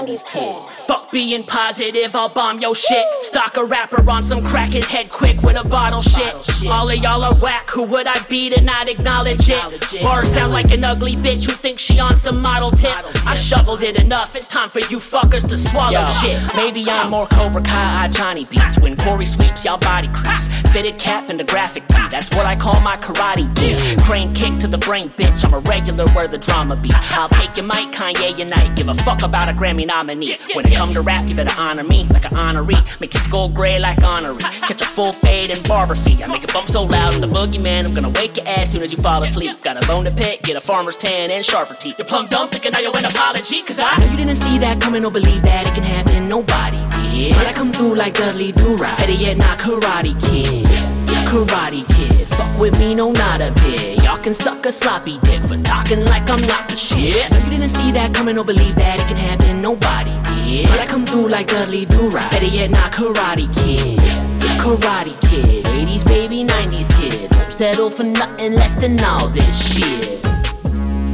80s baby, 90s kid. Being positive, I'll bomb your shit. Stock a rapper on some crack his head quick with a bottle shit. All of y'all are whack, who would I be to not acknowledge it? Bars sound like an ugly bitch who thinks she on some model tip. I shoveled it enough, it's time for you fuckers to swallow shit. Maybe I'm more Cobra Kai, Johnny beats. When Corey sweeps, y'all body crease. Fitted cap and the graphic tee, that's what I call my karate gear. Crane kick to the brain, bitch. I'm a regular where the drama be. I'll take your mic, Kanye unite. Give a fuck about a Grammy nominee. When it come to rap, you better honor me like an honoree. Make your skull gray like honoree. Catch a full fade and barber fee. I make it bump so loud in the boogeyman. I'm gonna wake your ass soon as you fall asleep. Got a bone to pick, get a farmer's tan and sharper teeth. You're plumb dumb, thinking I owe an apology. Cause I know you didn't see that coming or believe that it can happen. Nobody did. But I come through like Dudley Do Right. Better yet, not Karate Kid. Karate Kid. Fuck with me, no, not a bit. Y'all can suck a sloppy dick for talking like I'm not the shit. No, you didn't see that coming or believe that it can happen. Nobody did. But I come through like Dudley Do Right. Better yet, not Karate Kid. Karate Kid. 80s baby, 90s kid. Won't settle for nothing less than all this shit.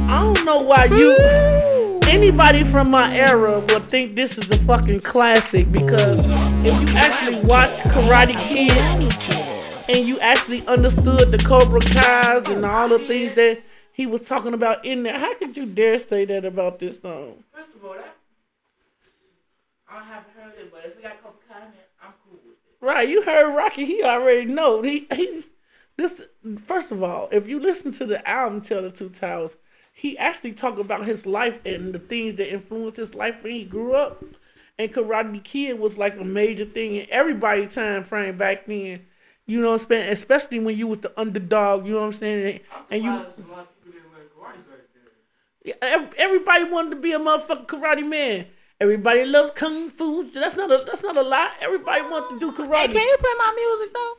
I don't know why you. Anybody from my era would think this is a fucking classic because if you actually watch Karate Kid and you actually understood the Cobra Kai's and all the things that he was talking about in there, how could you dare say that about this song? First of all, that I haven't heard it, but if we got Cobra Kai in it, I'm cool with it. Right, you heard Rocky. He already know. He he. This first of all, if you listen to the album "Tell the Two Towers," he actually talk about his life and the things that influenced his life when he grew up. And Karate Kid was like a major thing in everybody's time frame back then. You know what I'm saying? Especially when you was the underdog. You know what I'm saying? And, and you. Yeah, everybody wanted to be a motherfucking karate man. Everybody loves kung fu. That's not a that's not a lie. Everybody wants to do karate. Hey, can you play my music though?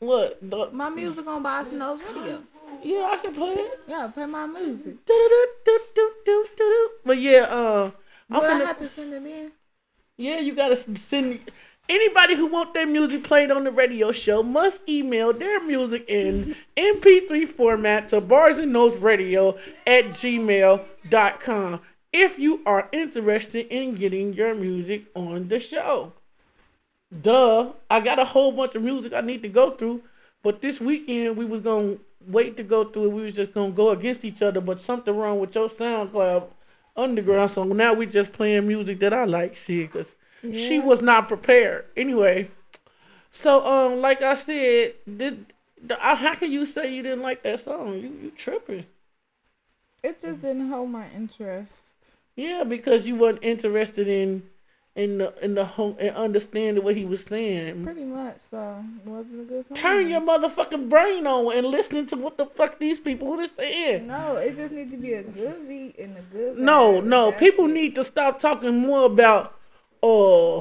What? The- My music on Boston Nose Radio. Yeah, I can play it. Yeah, play my music. But yeah, uh, I'm But I have to send it in. Yeah, you gotta send anybody who want their music played on the radio show must email their music in MP3 format to Barz and Notez Radio at gmail.com if you are interested in getting your music on the show. duh. I got a whole bunch of music I need to go through, but this weekend we was gonna wait to go through it. We was just gonna go against each other, but something wrong with your SoundCloud underground. So now we just playing music that I like, shit, cause she was not prepared. Anyway, so um, like I said, did how can you say you didn't like that song? You you tripping? It just didn't hold my interest. Yeah, because you weren't interested in in the in the whole and understanding what he was saying. Pretty much, so it wasn't a good song. Turn your motherfucking brain on and listening to what the fuck these people are saying. No, it just needs to be a good beat and a good. No, no, people need to stop talking more about uh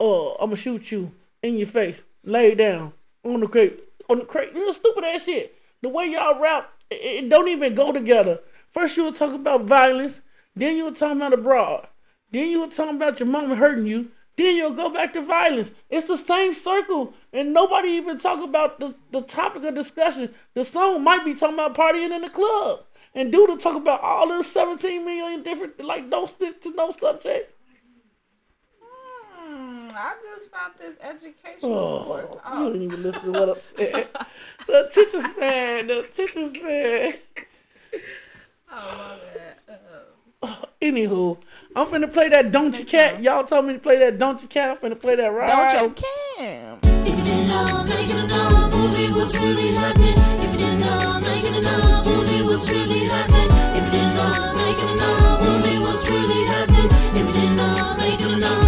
uh I'ma shoot you in your face. Lay down on the crate. On the crate. Real stupid ass shit. The way y'all rap, it, it don't even go together. First you were talking about violence, then you were talking about abroad, then you were talking about your mama hurting you, then you'll go back to violence. It's the same circle, and nobody even talk about the, the topic of discussion. The song might be talking about partying in the club. And dude will talk about all those 17 million different, like, don't stick to no subject. Hmm, I just found this educational Oh, course. you Oh. didn't even listen to what I'm saying. the teacher's man, the teacher's man. Oh, my bad. Uh, Anywho, I'm finna play that Don't You Cat. Y'all told me to play that Don't You Cat. I'm finna play that right. Don't you can. If you didn't know, make it know, booty was really happening. If you didn't know, make it know, booty was really happening. If you didn't know, make it know, booty was really happening. If you didn't know, make it know,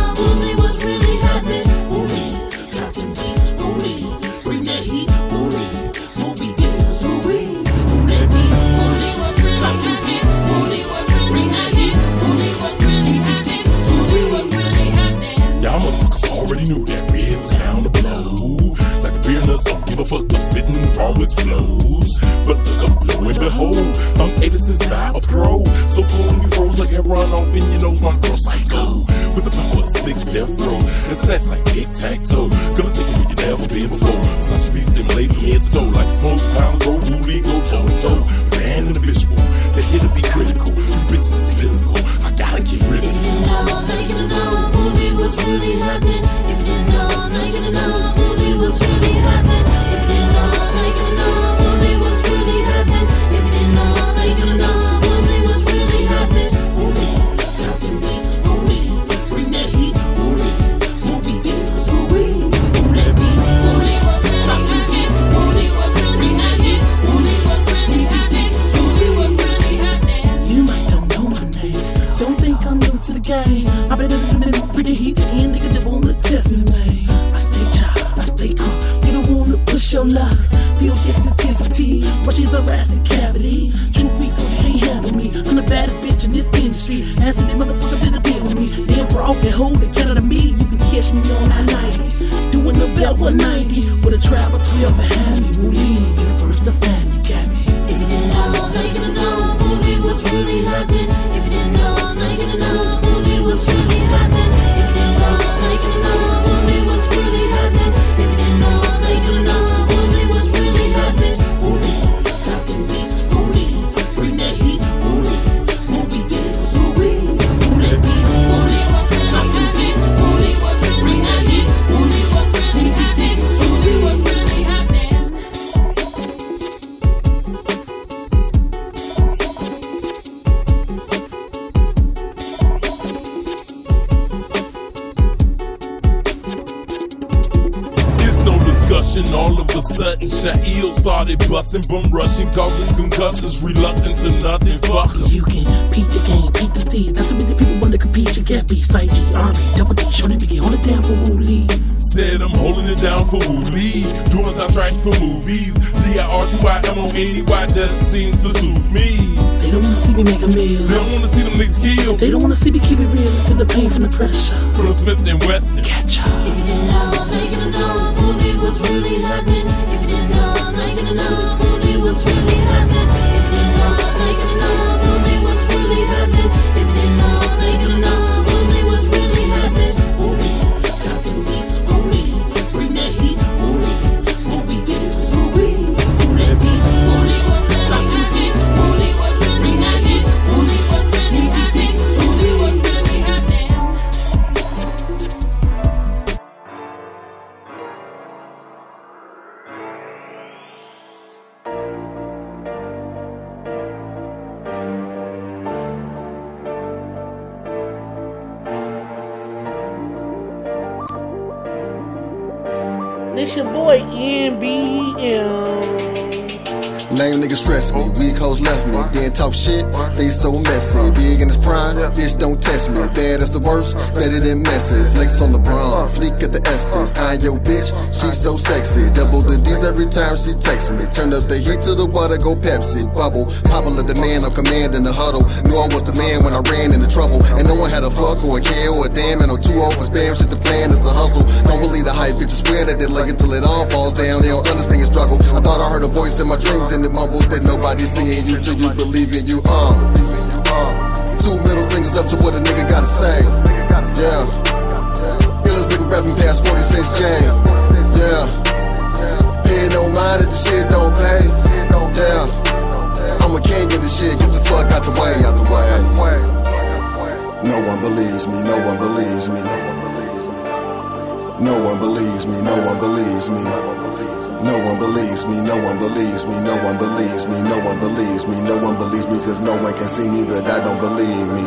a fuck, but spitting raw as flows. But look up, lo and behold, I'm Edison's by a pro. So cool you froze like run off in your nose, my girl psycho. With the power of six death row. And so that's like tic tac toe. Gonna take it where you never been before. Such a beast stimulate from head to toe. Like smoke, pound, grow, booty, go toe to toe. Van individual, that here to be critical. You bitches is pitiful. I gotta get rid of you. know, make it know, booty was really happening. If you didn't know, make it know, booty was really And hold it, count to me. You can catch me on that 90. Doing the bell 190 with a travel trail behind me. Will lead started busting, bum rushing, causing concussions, reluctant to nothing. Fuck 'em. You can peep the game, peep the steez. Not too many people want to compete. You get beef, side G, R, double D, shorty, Mickey, hold it down for Wooly. Said I'm holding it down for Wooly. Doing soundtracks for movies. D-I-R-T-Y-M-O-N-E-Y just seems to soothe me. They don't wanna see me make a meal. They don't wanna see them niggas kill. They don't wanna see me keep it real. Feel the pain from the pressure. From Smith and Wesson. Catch up. If you didn't know, make it know, booty was really happening. If you didn't know, make it know, shit, they so messy. Big in his prime, bitch don't me. Bad as the worst, better than messy. Flex on the LeBron, fleek at the Espins. I yo bitch, she so sexy. Double the D's every time she texts me. Turn up the heat to the water, go Pepsi. Bubble, popular demand on command in the huddle. Knew I was the man when I ran into trouble. And no one had a fuck or a care or a damn. And no two over spam shit, the plan is a hustle. Don't believe the hype, bitches swear that they like it till it all falls down. They don't understand the struggle. I thought I heard a voice in my dreams and it mumbled that nobody's seeing you till you believe in you. Uh. Two middle fingers up to what a nigga gotta say. Yeah. Illest nigga rapping past 40 cents jam. Yeah. Pay no mind if the shit don't pay. Yeah. I'm a king in this shit. Get the fuck out the way, out the way. No one believes me. No one believes me. No one believes me. No one believes me. No one believes me, no one believes me, no one believes me, no one believes me, no one believes me, no one believes me, cause no one can see me, but I don't believe me.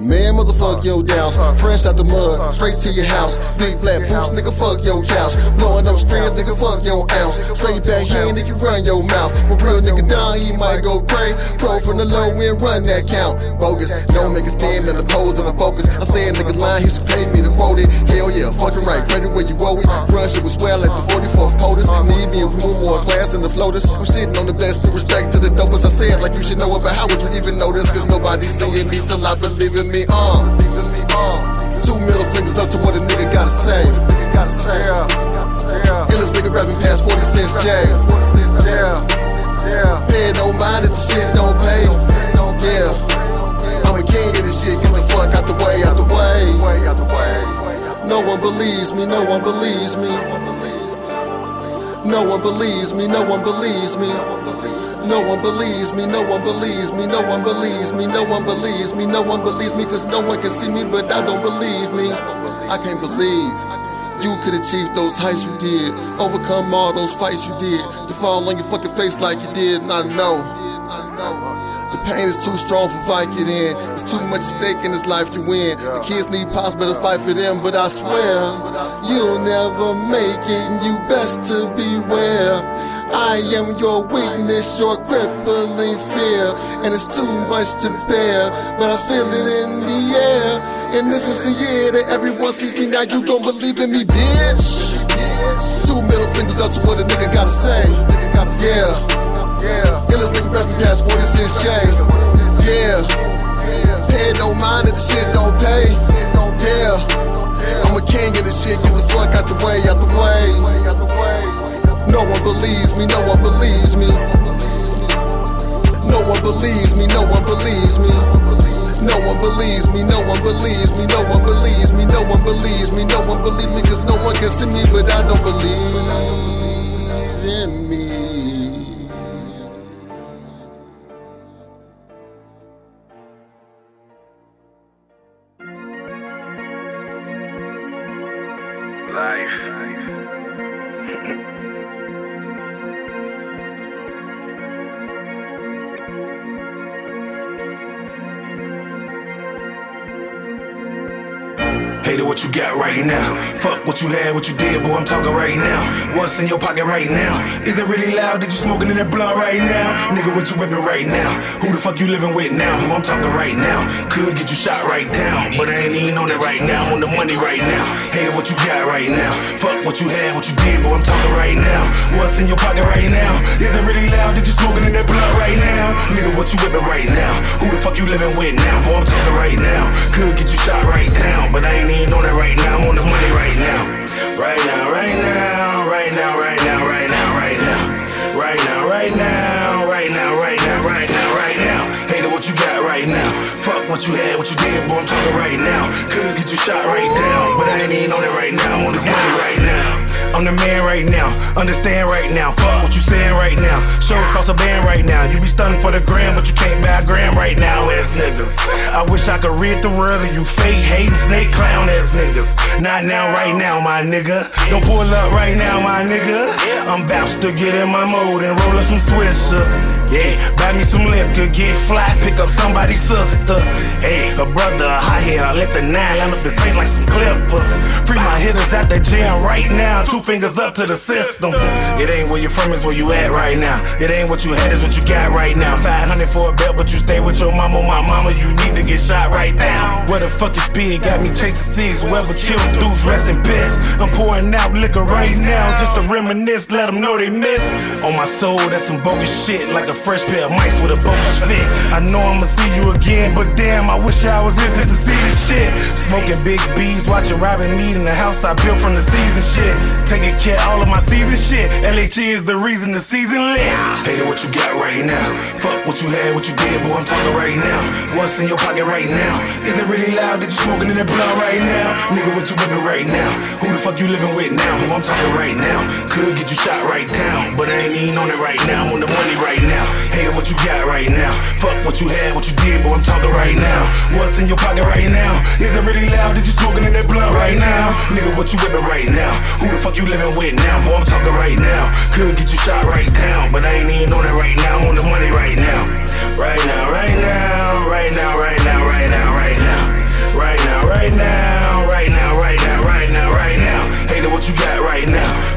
Man, motherfuck your douse. Fresh out the mud, straight to your house. Big black boots, nigga, fuck your couch. Blowing up strands, nigga, fuck your ounce. Straight back hand, nigga, run your mouth. When real nigga down, he might go cray. Pro from the low end, run that count. Bogus, no nigga stand in the pose of a focus. I say a nigga line, he should pay me to quote it. Hell yeah, fucking right, credit where you owe it. Run shit was swell like the 44th POTUS. Need me a room more class in the floaters. I'm sitting on the best, due respect to the dopest. I said like you should know about how would you even know this? Cause nobody seeing me till I believe in me. Uh. Two middle fingers up to what a nigga gotta say. Illest nigga rapping past 40 cents jail. Pay no mind if the shit don't pay. Yeah. I'm a king in this shit. Get the fuck out the way, out the way. No one believes me, no one believes me. No one believes me, no one believes me. No one believes me, no one believes me, no one believes me, no one believes me, no one believes me, no one believes me, cause no one can see me, but I don't believe me. I can't believe you could achieve those heights you did, overcome all those fights you did, to fall on your fucking face like you did, and I know. The pain is too strong for Vicodin. in. It's too much stake in this life you win. The kids need pops, better fight for them. But I swear, you'll never make it, and you best to beware. I am your weakness, your crippling fear, and it's too much to bear. But I feel it in the air, and this is the year that everyone sees me. Now you gon' believe in me, bitch. Two middle fingers up to what a nigga gotta say. Yeah. Yeah. Illest nigga rapping past 40 cents J. Yeah. Pay no mind if the shit don't pay. Yeah. I'm a king in this shit. Get the fuck out the way, out the way. No one believes me, no one believes me. No one believes me, no one believes me. No one believes me, no one believes me, no one believes me, no one believes me, no one believes me, cause no one can see me, but I don't believe in me. Hater, what you got right now? Fuck what you had, what you did, boy, I'm talking right now. What's in your pocket right now? Is it really loud? Did you smoking in that blunt right now? Nigga, what you whipping right now? Who the fuck you living with now? Boy, I'm talking right now. Could get you shot right down, but I ain't even on it right now. On the money right now. Hater, what you got right now? Fuck what you had, what you did, boy, I'm talking right now. What's in your pocket right now? Is it really loud? Did you smoking in that blunt right now? Nigga, what you whipping right now? Who the fuck you living with now? Boy, I'm talking right now. Could get you shot right down, but I ain't even on it right now. I'm on the money. Right now, right now, right now, right now, right now, what you had, what you did, boy, I'm talking right now. Could get you shot right down, but I ain't even on it right now. I'm on this money right now. I'm the man right now, understand right now. Fuck what you saying right now. Shows cost a band right now. You be stunning for the gram, but you can't buy a gram right now, ass niggas. I wish I could read the world of you fake hating snake clown ass niggas. Not now, right now, my nigga. Don't pull up right now, my nigga. I'm about to get in my mode and roll up some swishers. Yeah, buy me some liquor, get fly, pick up somebody's sister. Hey, a brother, a hot head, I let the nine line up his face like some clippers. Free my hitters at the gym right now, two fingers up to the system. It ain't where you're from, it's where you at right now. It ain't what you had, it's what you got right now. 500 for a belt, but you stay with your mama, my mama, you need to get shot right now. Where the fuck is speed? Got me chasing cigs, whoever killed dudes, rest in peace. I'm pouring out liquor right now, just to reminisce, let them know they miss. On my soul, that's some bogus shit, like a fresh pair of mics with a bogus fit. I know I'ma see you again, but damn, I wish I was here to see this shit. Smoking big B's, watching Robin Mead in the house I built from the season shit. Taking care all of my season shit. LHE is the reason the season lit. Hating what you got right now. Fuck what you had, what you did, boy, I'm talking right now. What's in your pocket right now? Is it really loud that you smoking in that blunt right now? Nigga, what you whipping right now? Who the fuck you living with now? Who I'm talking right now? Could get you shot right down, but I ain't even on it right now. I'm on the money right now. Hey, what you got right now? Fuck what you had, what you did, boy, I'm talking right now. What's in your pocket right now? Is it really loud that you smoking in that blunt right now? Nigga, what you whipping right now? Who the fuck you living with now? Boy, I'm talking right now. Could get you shot right down, but I ain't even on it right now. I'm on the money. Right now, right now, right now, right now, right now, right now. Right now, right now, right now,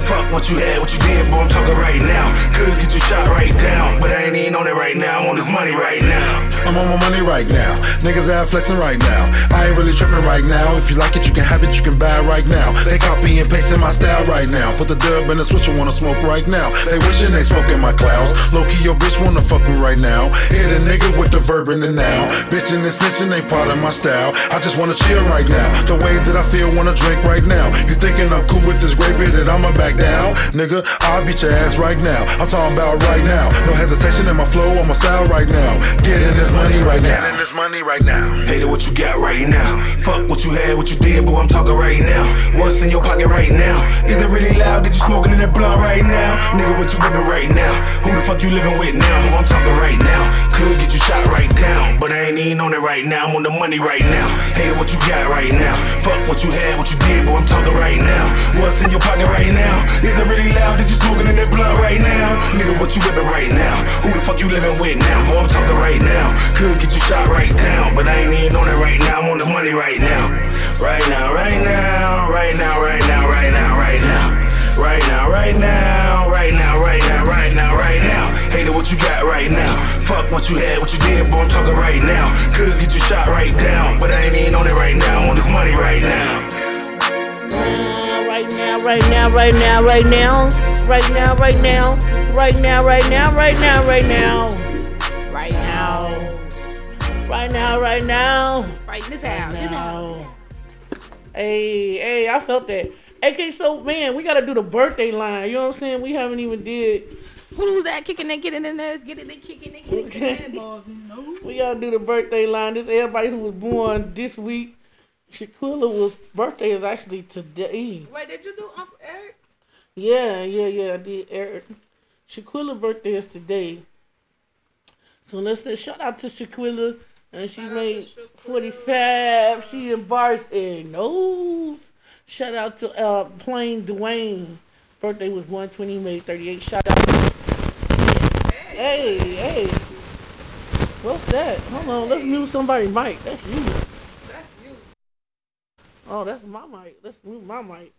Fuck what you had, what you did, boy, I'm talking right now. Could get you shot right down, but I ain't even on it right now. I'm on this money right now. I'm on my money right now. Niggas out flexing right now. I ain't really tripping right now. If you like it, you can have it, you can buy it right now. They copy and pasting my style right now. Put the dub in the switch, I wanna smoke right now. They wishing they smoking my clouds. Low key, your bitch wanna fuck me right now. Hit a nigga with the verb in the now. Bitching and snitching ain't part of my style. I just wanna chill right now. The way that I feel, wanna drink right now. You thinking I'm cool with this great bit that I'ma back down? Nigga, I'll beat your ass right now. I'm talking about right now. No hesitation in my flow, on my style right now. Getting this money right now. Getting this money right now. Hater, what you got right now? Fuck what you had, what you did, boy, I'm talking right now. What's in your pocket right now? Is it really loud that you smoking in that blunt right now? Nigga, what you whipping right now? Who the fuck you living with now? Boy, I'm talking right now. Could get you shot right down, but I ain't even on it right now. I'm on the money right now. Hater, what you got right now? Fuck what you had, what you did, boy, I'm talking right now. What's in your pocket right now? Is it really loud that you smoking in that blunt right now? Nigga, what you whipping right now? Who the fuck you living with now? Boy, I'm talking right now. Could get you shot right down, but I ain't even on it right now. I'm on this money right now. Right now, right now, right now, right now, right now, right now. Right now, right now, right now, right now, right now, right now. Hater, what you got right now? Fuck what you had, what you did, boy, I'm talking right now. Could get you shot right down, but I ain't even on it right now. On this money right now. Right now, right now, right now, right now, right now, right now, right now, right now, right now, right now, right now, right now, right now, this out, this out. Hey, hey, I felt that. Okay, so man, we gotta do the birthday line. You know what I'm saying? We haven't even did. Who's that kicking and getting in there? Get it, they kicking, they kicking. Okay. Balls, you know? We gotta do the birthday line. This everybody who was born this week. Shaquilla was birthday is actually today. Wait, did you do Uncle Eric? Yeah, yeah, yeah. I did. Eric. Shaquilla birthday is today. So let's say shout out to Shaquilla. And she made 45. She embarked in nose. Shout out to uh Plain Dwayne. Birthday was 120, made 38. Shout out. Hey, hey. What's that? Hold on, let's mute somebody's mic. That's you. Oh, that's my mic. Let's move my mic.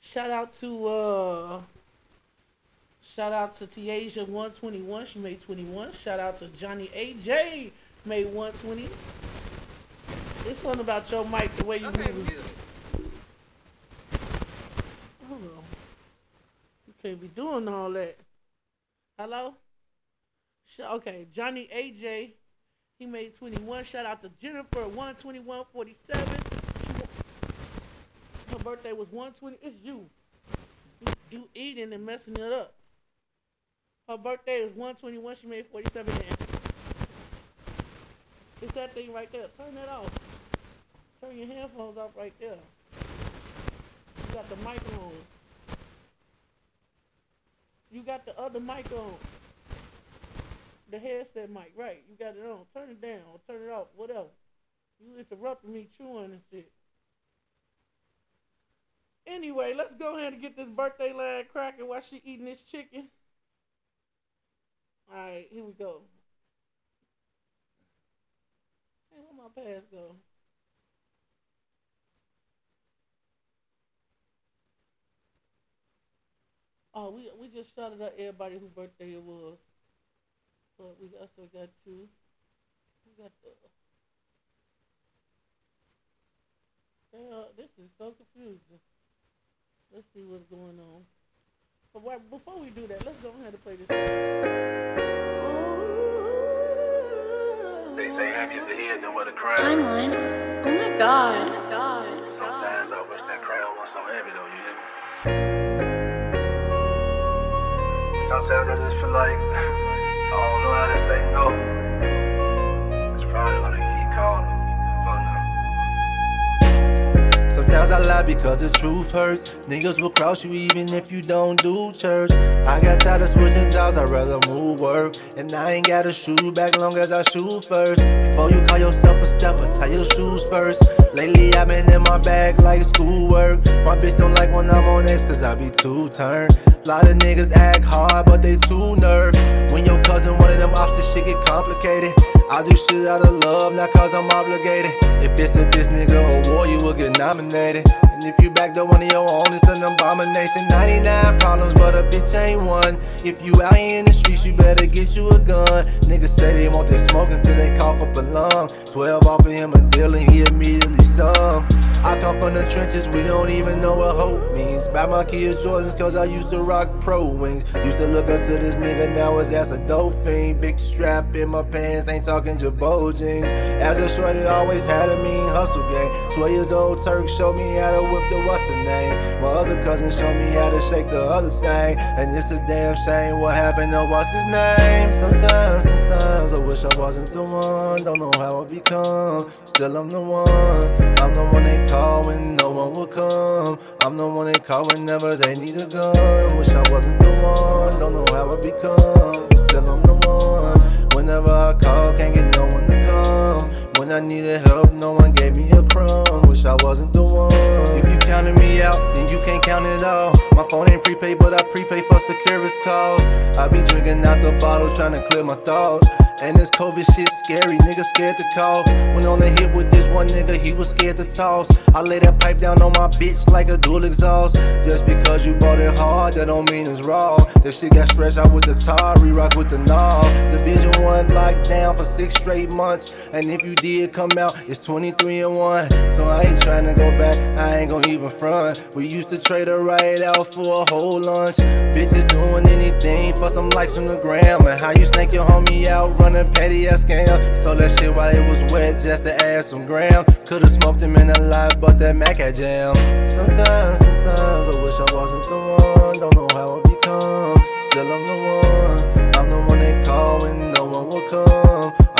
Shout out to uh shout out to Tiasia 121. She made 21. Shout out to Johnny AJ made 120. It's something about your mic, the way you Okay, move. it. Hold on. You can't be doing all that. Hello? Okay, Johnny AJ, he made 21. Shout out to Jennifer 12147. Birthday was 120. It's you. You, eating and messing it up. Her birthday is 121. She made 47. And it's that thing right there. Turn that off. Turn your headphones off right there. You got the mic on. You got the other mic on. The headset mic, right. You got it on. Turn it down turn it off, whatever. You interrupting me chewing and shit. Anyway, let's go ahead and get this birthday line cracking while she eating this chicken. All right, here we go. Hey, where my pass go? Oh, we we just shouted out everybody whose birthday it was. But we also got two. We got the. Yeah, this is so confusing. Let's see what's going on. But wait, before we do that, let's go ahead and play this. They say happiest to hear than what a crowd. Timeline. Oh my god. Oh my god. Sometimes I wish that crown was so heavy though, you hear me? Sometimes I just feel like I don't know how to say no. Sometimes I lie because the truth hurts. Niggas will cross you even if you don't do church. I got tired of switching jobs, I'd rather move work. And I ain't got a shoe back long as I shoot first. Before you call yourself a stepper, tie your shoes first. Lately I've been in my bag like schoolwork. My bitch don't like when I'm on X cause I be too turned. Lot of niggas act hard, but they too nerve. When your cousin one of them options, shit get complicated. I do shit out of love, not cause I'm obligated. If it's a bitch nigga war, you will get nominated. And if you back to one of your own, it's an abomination. 99 problems, but a bitch ain't one. If you out here in the streets, you better get you a gun. Niggas say they want their smoke until they cough up a lung. 12 off of him a deal and he immediately sung. I come from the trenches, we don't even know what hope means. Buy my kids Jordans cause I used to rock pro wings. Used to look up to this nigga, now his ass a dope fiend. Big strap in my pants, ain't talking Jabot jeans. As a shorty, always had a mean hustle game. 12 years old Turk showed me how to whip the what's the name. My other cousin showed me how to shake the other thing. And it's a damn shame what happened to what's his name. Sometimes, sometimes I wish I wasn't the one. Don't know how I become. Still I'm the one. I'm the one they call when no one will come. I'm the one they call whenever they need a gun. Wish I wasn't the one. Don't know how I become. Still I'm the one. Whenever I call, can't get no one to come. When I needed help, no one gave me a crumb. Wish I wasn't the one. If you counted me out, then you can't count it all. My phone ain't prepaid, but I prepay for security calls. I be drinking out the bottle, trying to clear my thoughts. And this COVID shit scary, nigga scared to cough. Went on a hit with this one nigga, he was scared to toss. I lay that pipe down on my bitch like a dual exhaust. Just because you bought it hard, that don't mean it's raw. That shit got stretched out with the tar, re-rock with the knob. vision one down for six straight months. And if you did come out, it's 23 and 1. So I ain't trying to go back, I ain't gon' even front. We used to trade a ride out for a whole lunch. Bitches doing anything for some likes on the gram. And how you snake your homie out running petty ass scam. So that shit while it was wet just to add some gram. Could've smoked him in a live, but that Mac had jam. Sometimes, sometimes I wish I wasn't the one. Don't know how I become. Still I'm the one.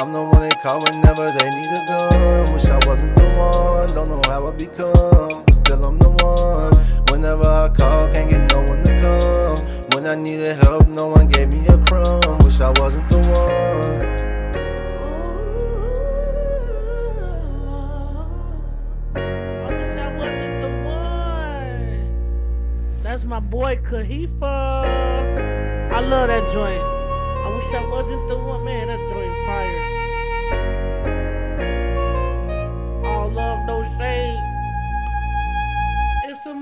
I'm the one they call whenever they need a gun. Wish I wasn't the one. Don't know how I become. But still I'm the one. Whenever I call, can't get no one to come. When I needed help, no one gave me a crumb. Wish I wasn't the one. I wish I wasn't the one. That's my boy Kahifa. I love that joint. I wish I wasn't the one. Man, that joint fire.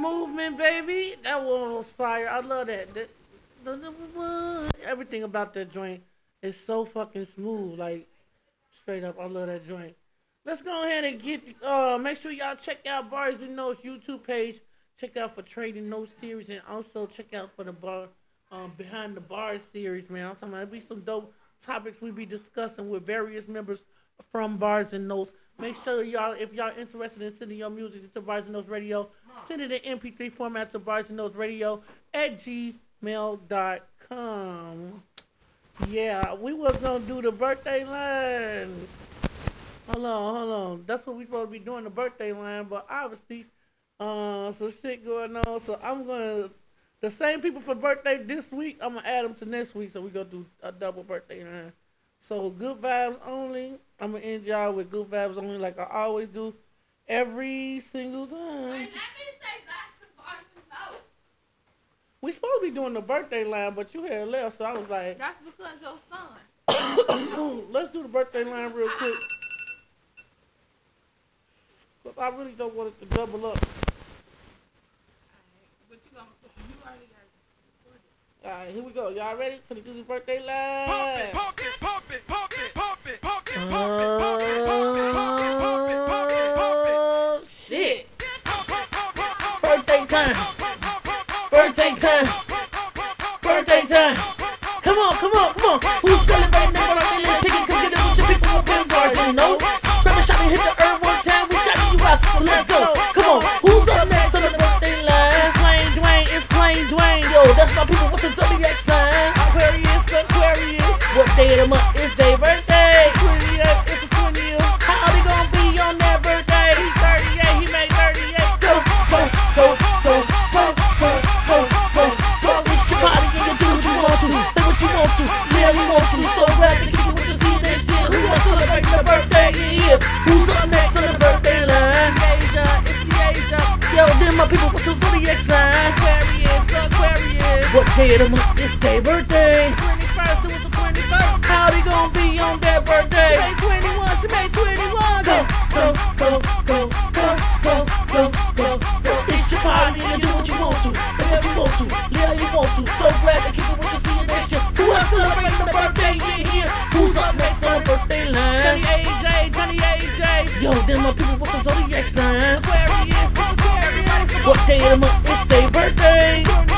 Movement, baby. That one was fire. I love that. Everything about that joint is so fucking smooth. Like, straight up, I love that joint. Let's go ahead and get. Uh, make sure y'all check out Barz and Notez YouTube page. Check out for Trading Notes series, and also check out for the bar, um, Behind the Bars series, man. I'm talking about it be some dope topics we be discussing with various members from Barz and Notez. Make sure y'all, if y'all interested in sending your music to and Notez Radio, send it in MP3 format to and Notez Radio at gmail.com. Yeah, we was gonna do the birthday line. Hold on, hold on. That's what we supposed to be doing the birthday line, but obviously, uh, some shit going on. So I'm gonna the same people for birthday this week. I'm gonna add them to next week, so we gonna do a double birthday line. So good vibes only. I'm gonna end y'all with good vibes only, like I always do, every single time. We supposed to be doing the birthday line, but you had left, so I was like, That's because your son. let's do the birthday line real quick. Cause I really don't want it to double up. But you gonna you already got All right, here we go. Y'all ready for the do the birthday line? Pump it, pump it, pump it, pump it, pump it, pump it, pump it, pump it, pump Shit. Birthday time. Birthday time. Birthday time. Come on, come on, come on. Who's celebrating their birthday? Let's take it, come get it with your people in bars. You know, grab a shot and hit the earth one time. We shot you out, so let's go. Yo, that's my people. What's the zodiac sign? Aquarius, Aquarius. What day of the month is their birthday? 28, it's the 20th. How they gonna be on that birthday? He's 38, he made 38. Go, go, go, go, go, go, go, go, go. It's your party you do what you want to. Say what you want to, yeah, you want to. So glad to kick it with the see that shit. Who else celebrating the birthday? Yeah, who's up next on the birthday line? Asia, it's the Asia. Yo, them my people, what's the Aquarius. What day of the month is their birthday? 21st, it was the 21st. How they gonna be on that birthday? She made 21, she made 21. Go, go, go, go, go, go, go, go, go. It's your party and do what you want to. Say what you want to, yeah, you want to. So glad to kick it with the see that shit. Who else celebrating the birthday? Yeah, here. Who's up next on the birthday line? Johnny AJ, Johnny AJ. Yo, them my people, what's the zodiac sign? Aquarius, Aquarius. What day of the month is their birthday?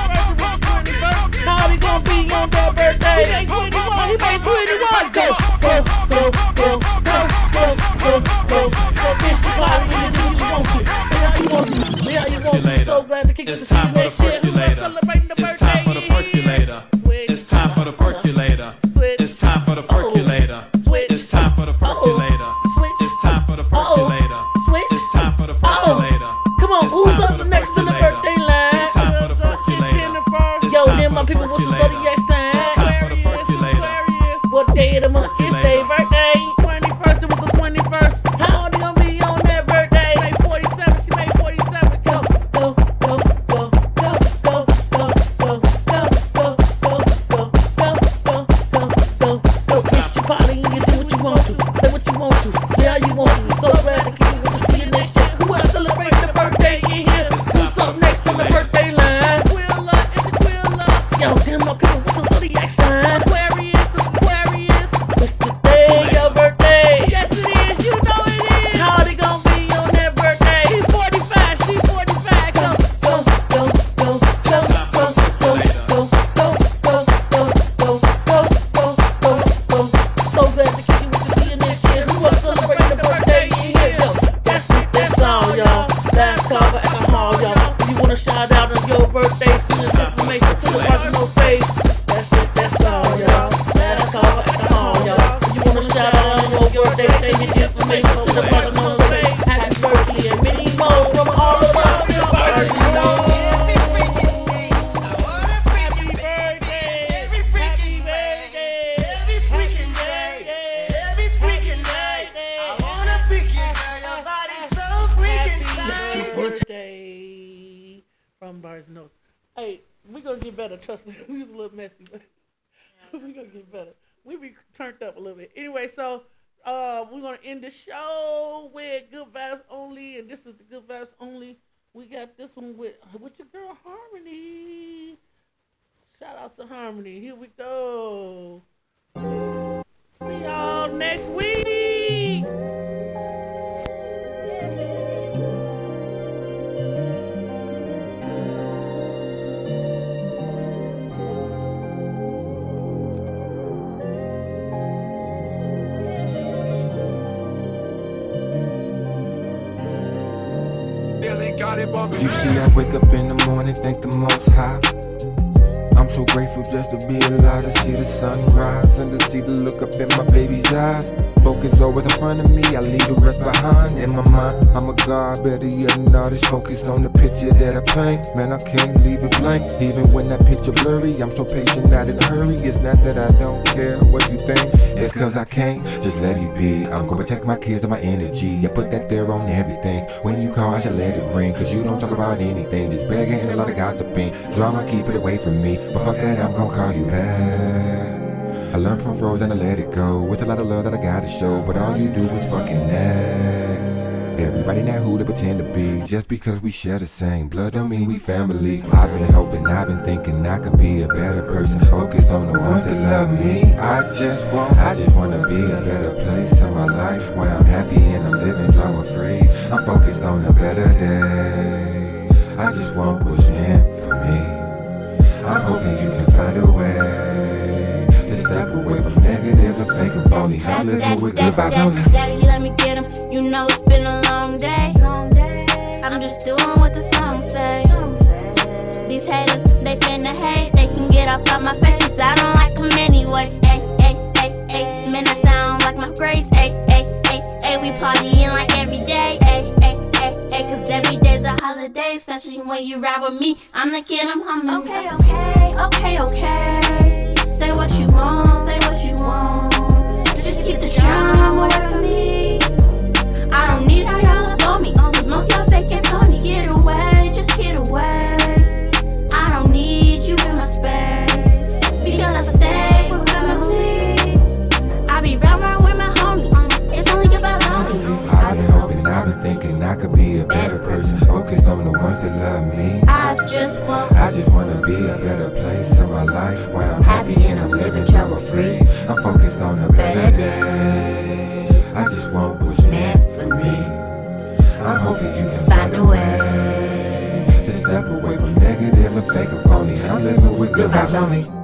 Go, go, go, go, go, go, go, go, go. It's your party and you do what you want to. Say how you want to, say how you want to. So glad to kick it with the see this one with with your girl Harmony. Shout out to Harmony. Here we go. See y'all next week. You see, I wake up in the morning, thank the most high. I'm so grateful just to be alive, to see the sunrise and to see the look up in my baby's eyes. Focus always in front of me. I leave the rest behind. In my mind, I'm a god, better yet than artist. Focused on the picture that I paint. Man, I can't leave it blank. Even when that picture blurry, I'm so patient, not in a hurry. It's not that I don't care what you think. It's cause I can't just let me be. I'm gonna protect my kids and my energy. I put that there on everything. When you call, I should let it ring. Cause you don't talk about anything. Just begging and a lot of gossiping. Drama, keep it away from me. But fuck that, I'm gonna call you back. I learned from froze and I let it go. With a lot of love that I gotta show. But all you do is fucking nag. Everybody not who they pretend to be. Just because we share the same blood don't mean we family. I've been hoping, I've been thinking I could be a better person. Focused on the ones that love me. I just want, I just wanna be a better place in my life where I'm happy and I'm living drama free. I'm focused on the better days. I just want what's meant for me. I'm hoping you can find a way negative, the fake phony. I'm living with good vibes only. Daddy, let me get him. You know it's been a long day. I'm just doing what the song say. These haters, they finna hate. They can get up out my face, cause I don't like them anyway. Ay, ay, ay, ay. Man, I sound like my grades. Ay, ay, ay, ay. We partying like every day. Ay, ay, ay, ay. Cause every day's a holiday, especially when you ride with me. I'm the kid, I'm humming. Okay, okay, okay, okay. Say what you want, say what you want. I don't need how y'all up on me. Cause most y'all fake and phony. Get away, just get away. I don't need you in my space. Because I stay with family. I be round round with my homies. It's only about lonely. I've been hoping, I've been thinking I could be a better person. Focused on the ones that love me. I just want. I just wanna be a better place in my life where I'm happy and I'm living free. I'm focused on a better day. I just want what's meant for me. I'm hoping you can find a way to step away from negative and fake and phony. I'm living with good vibes only.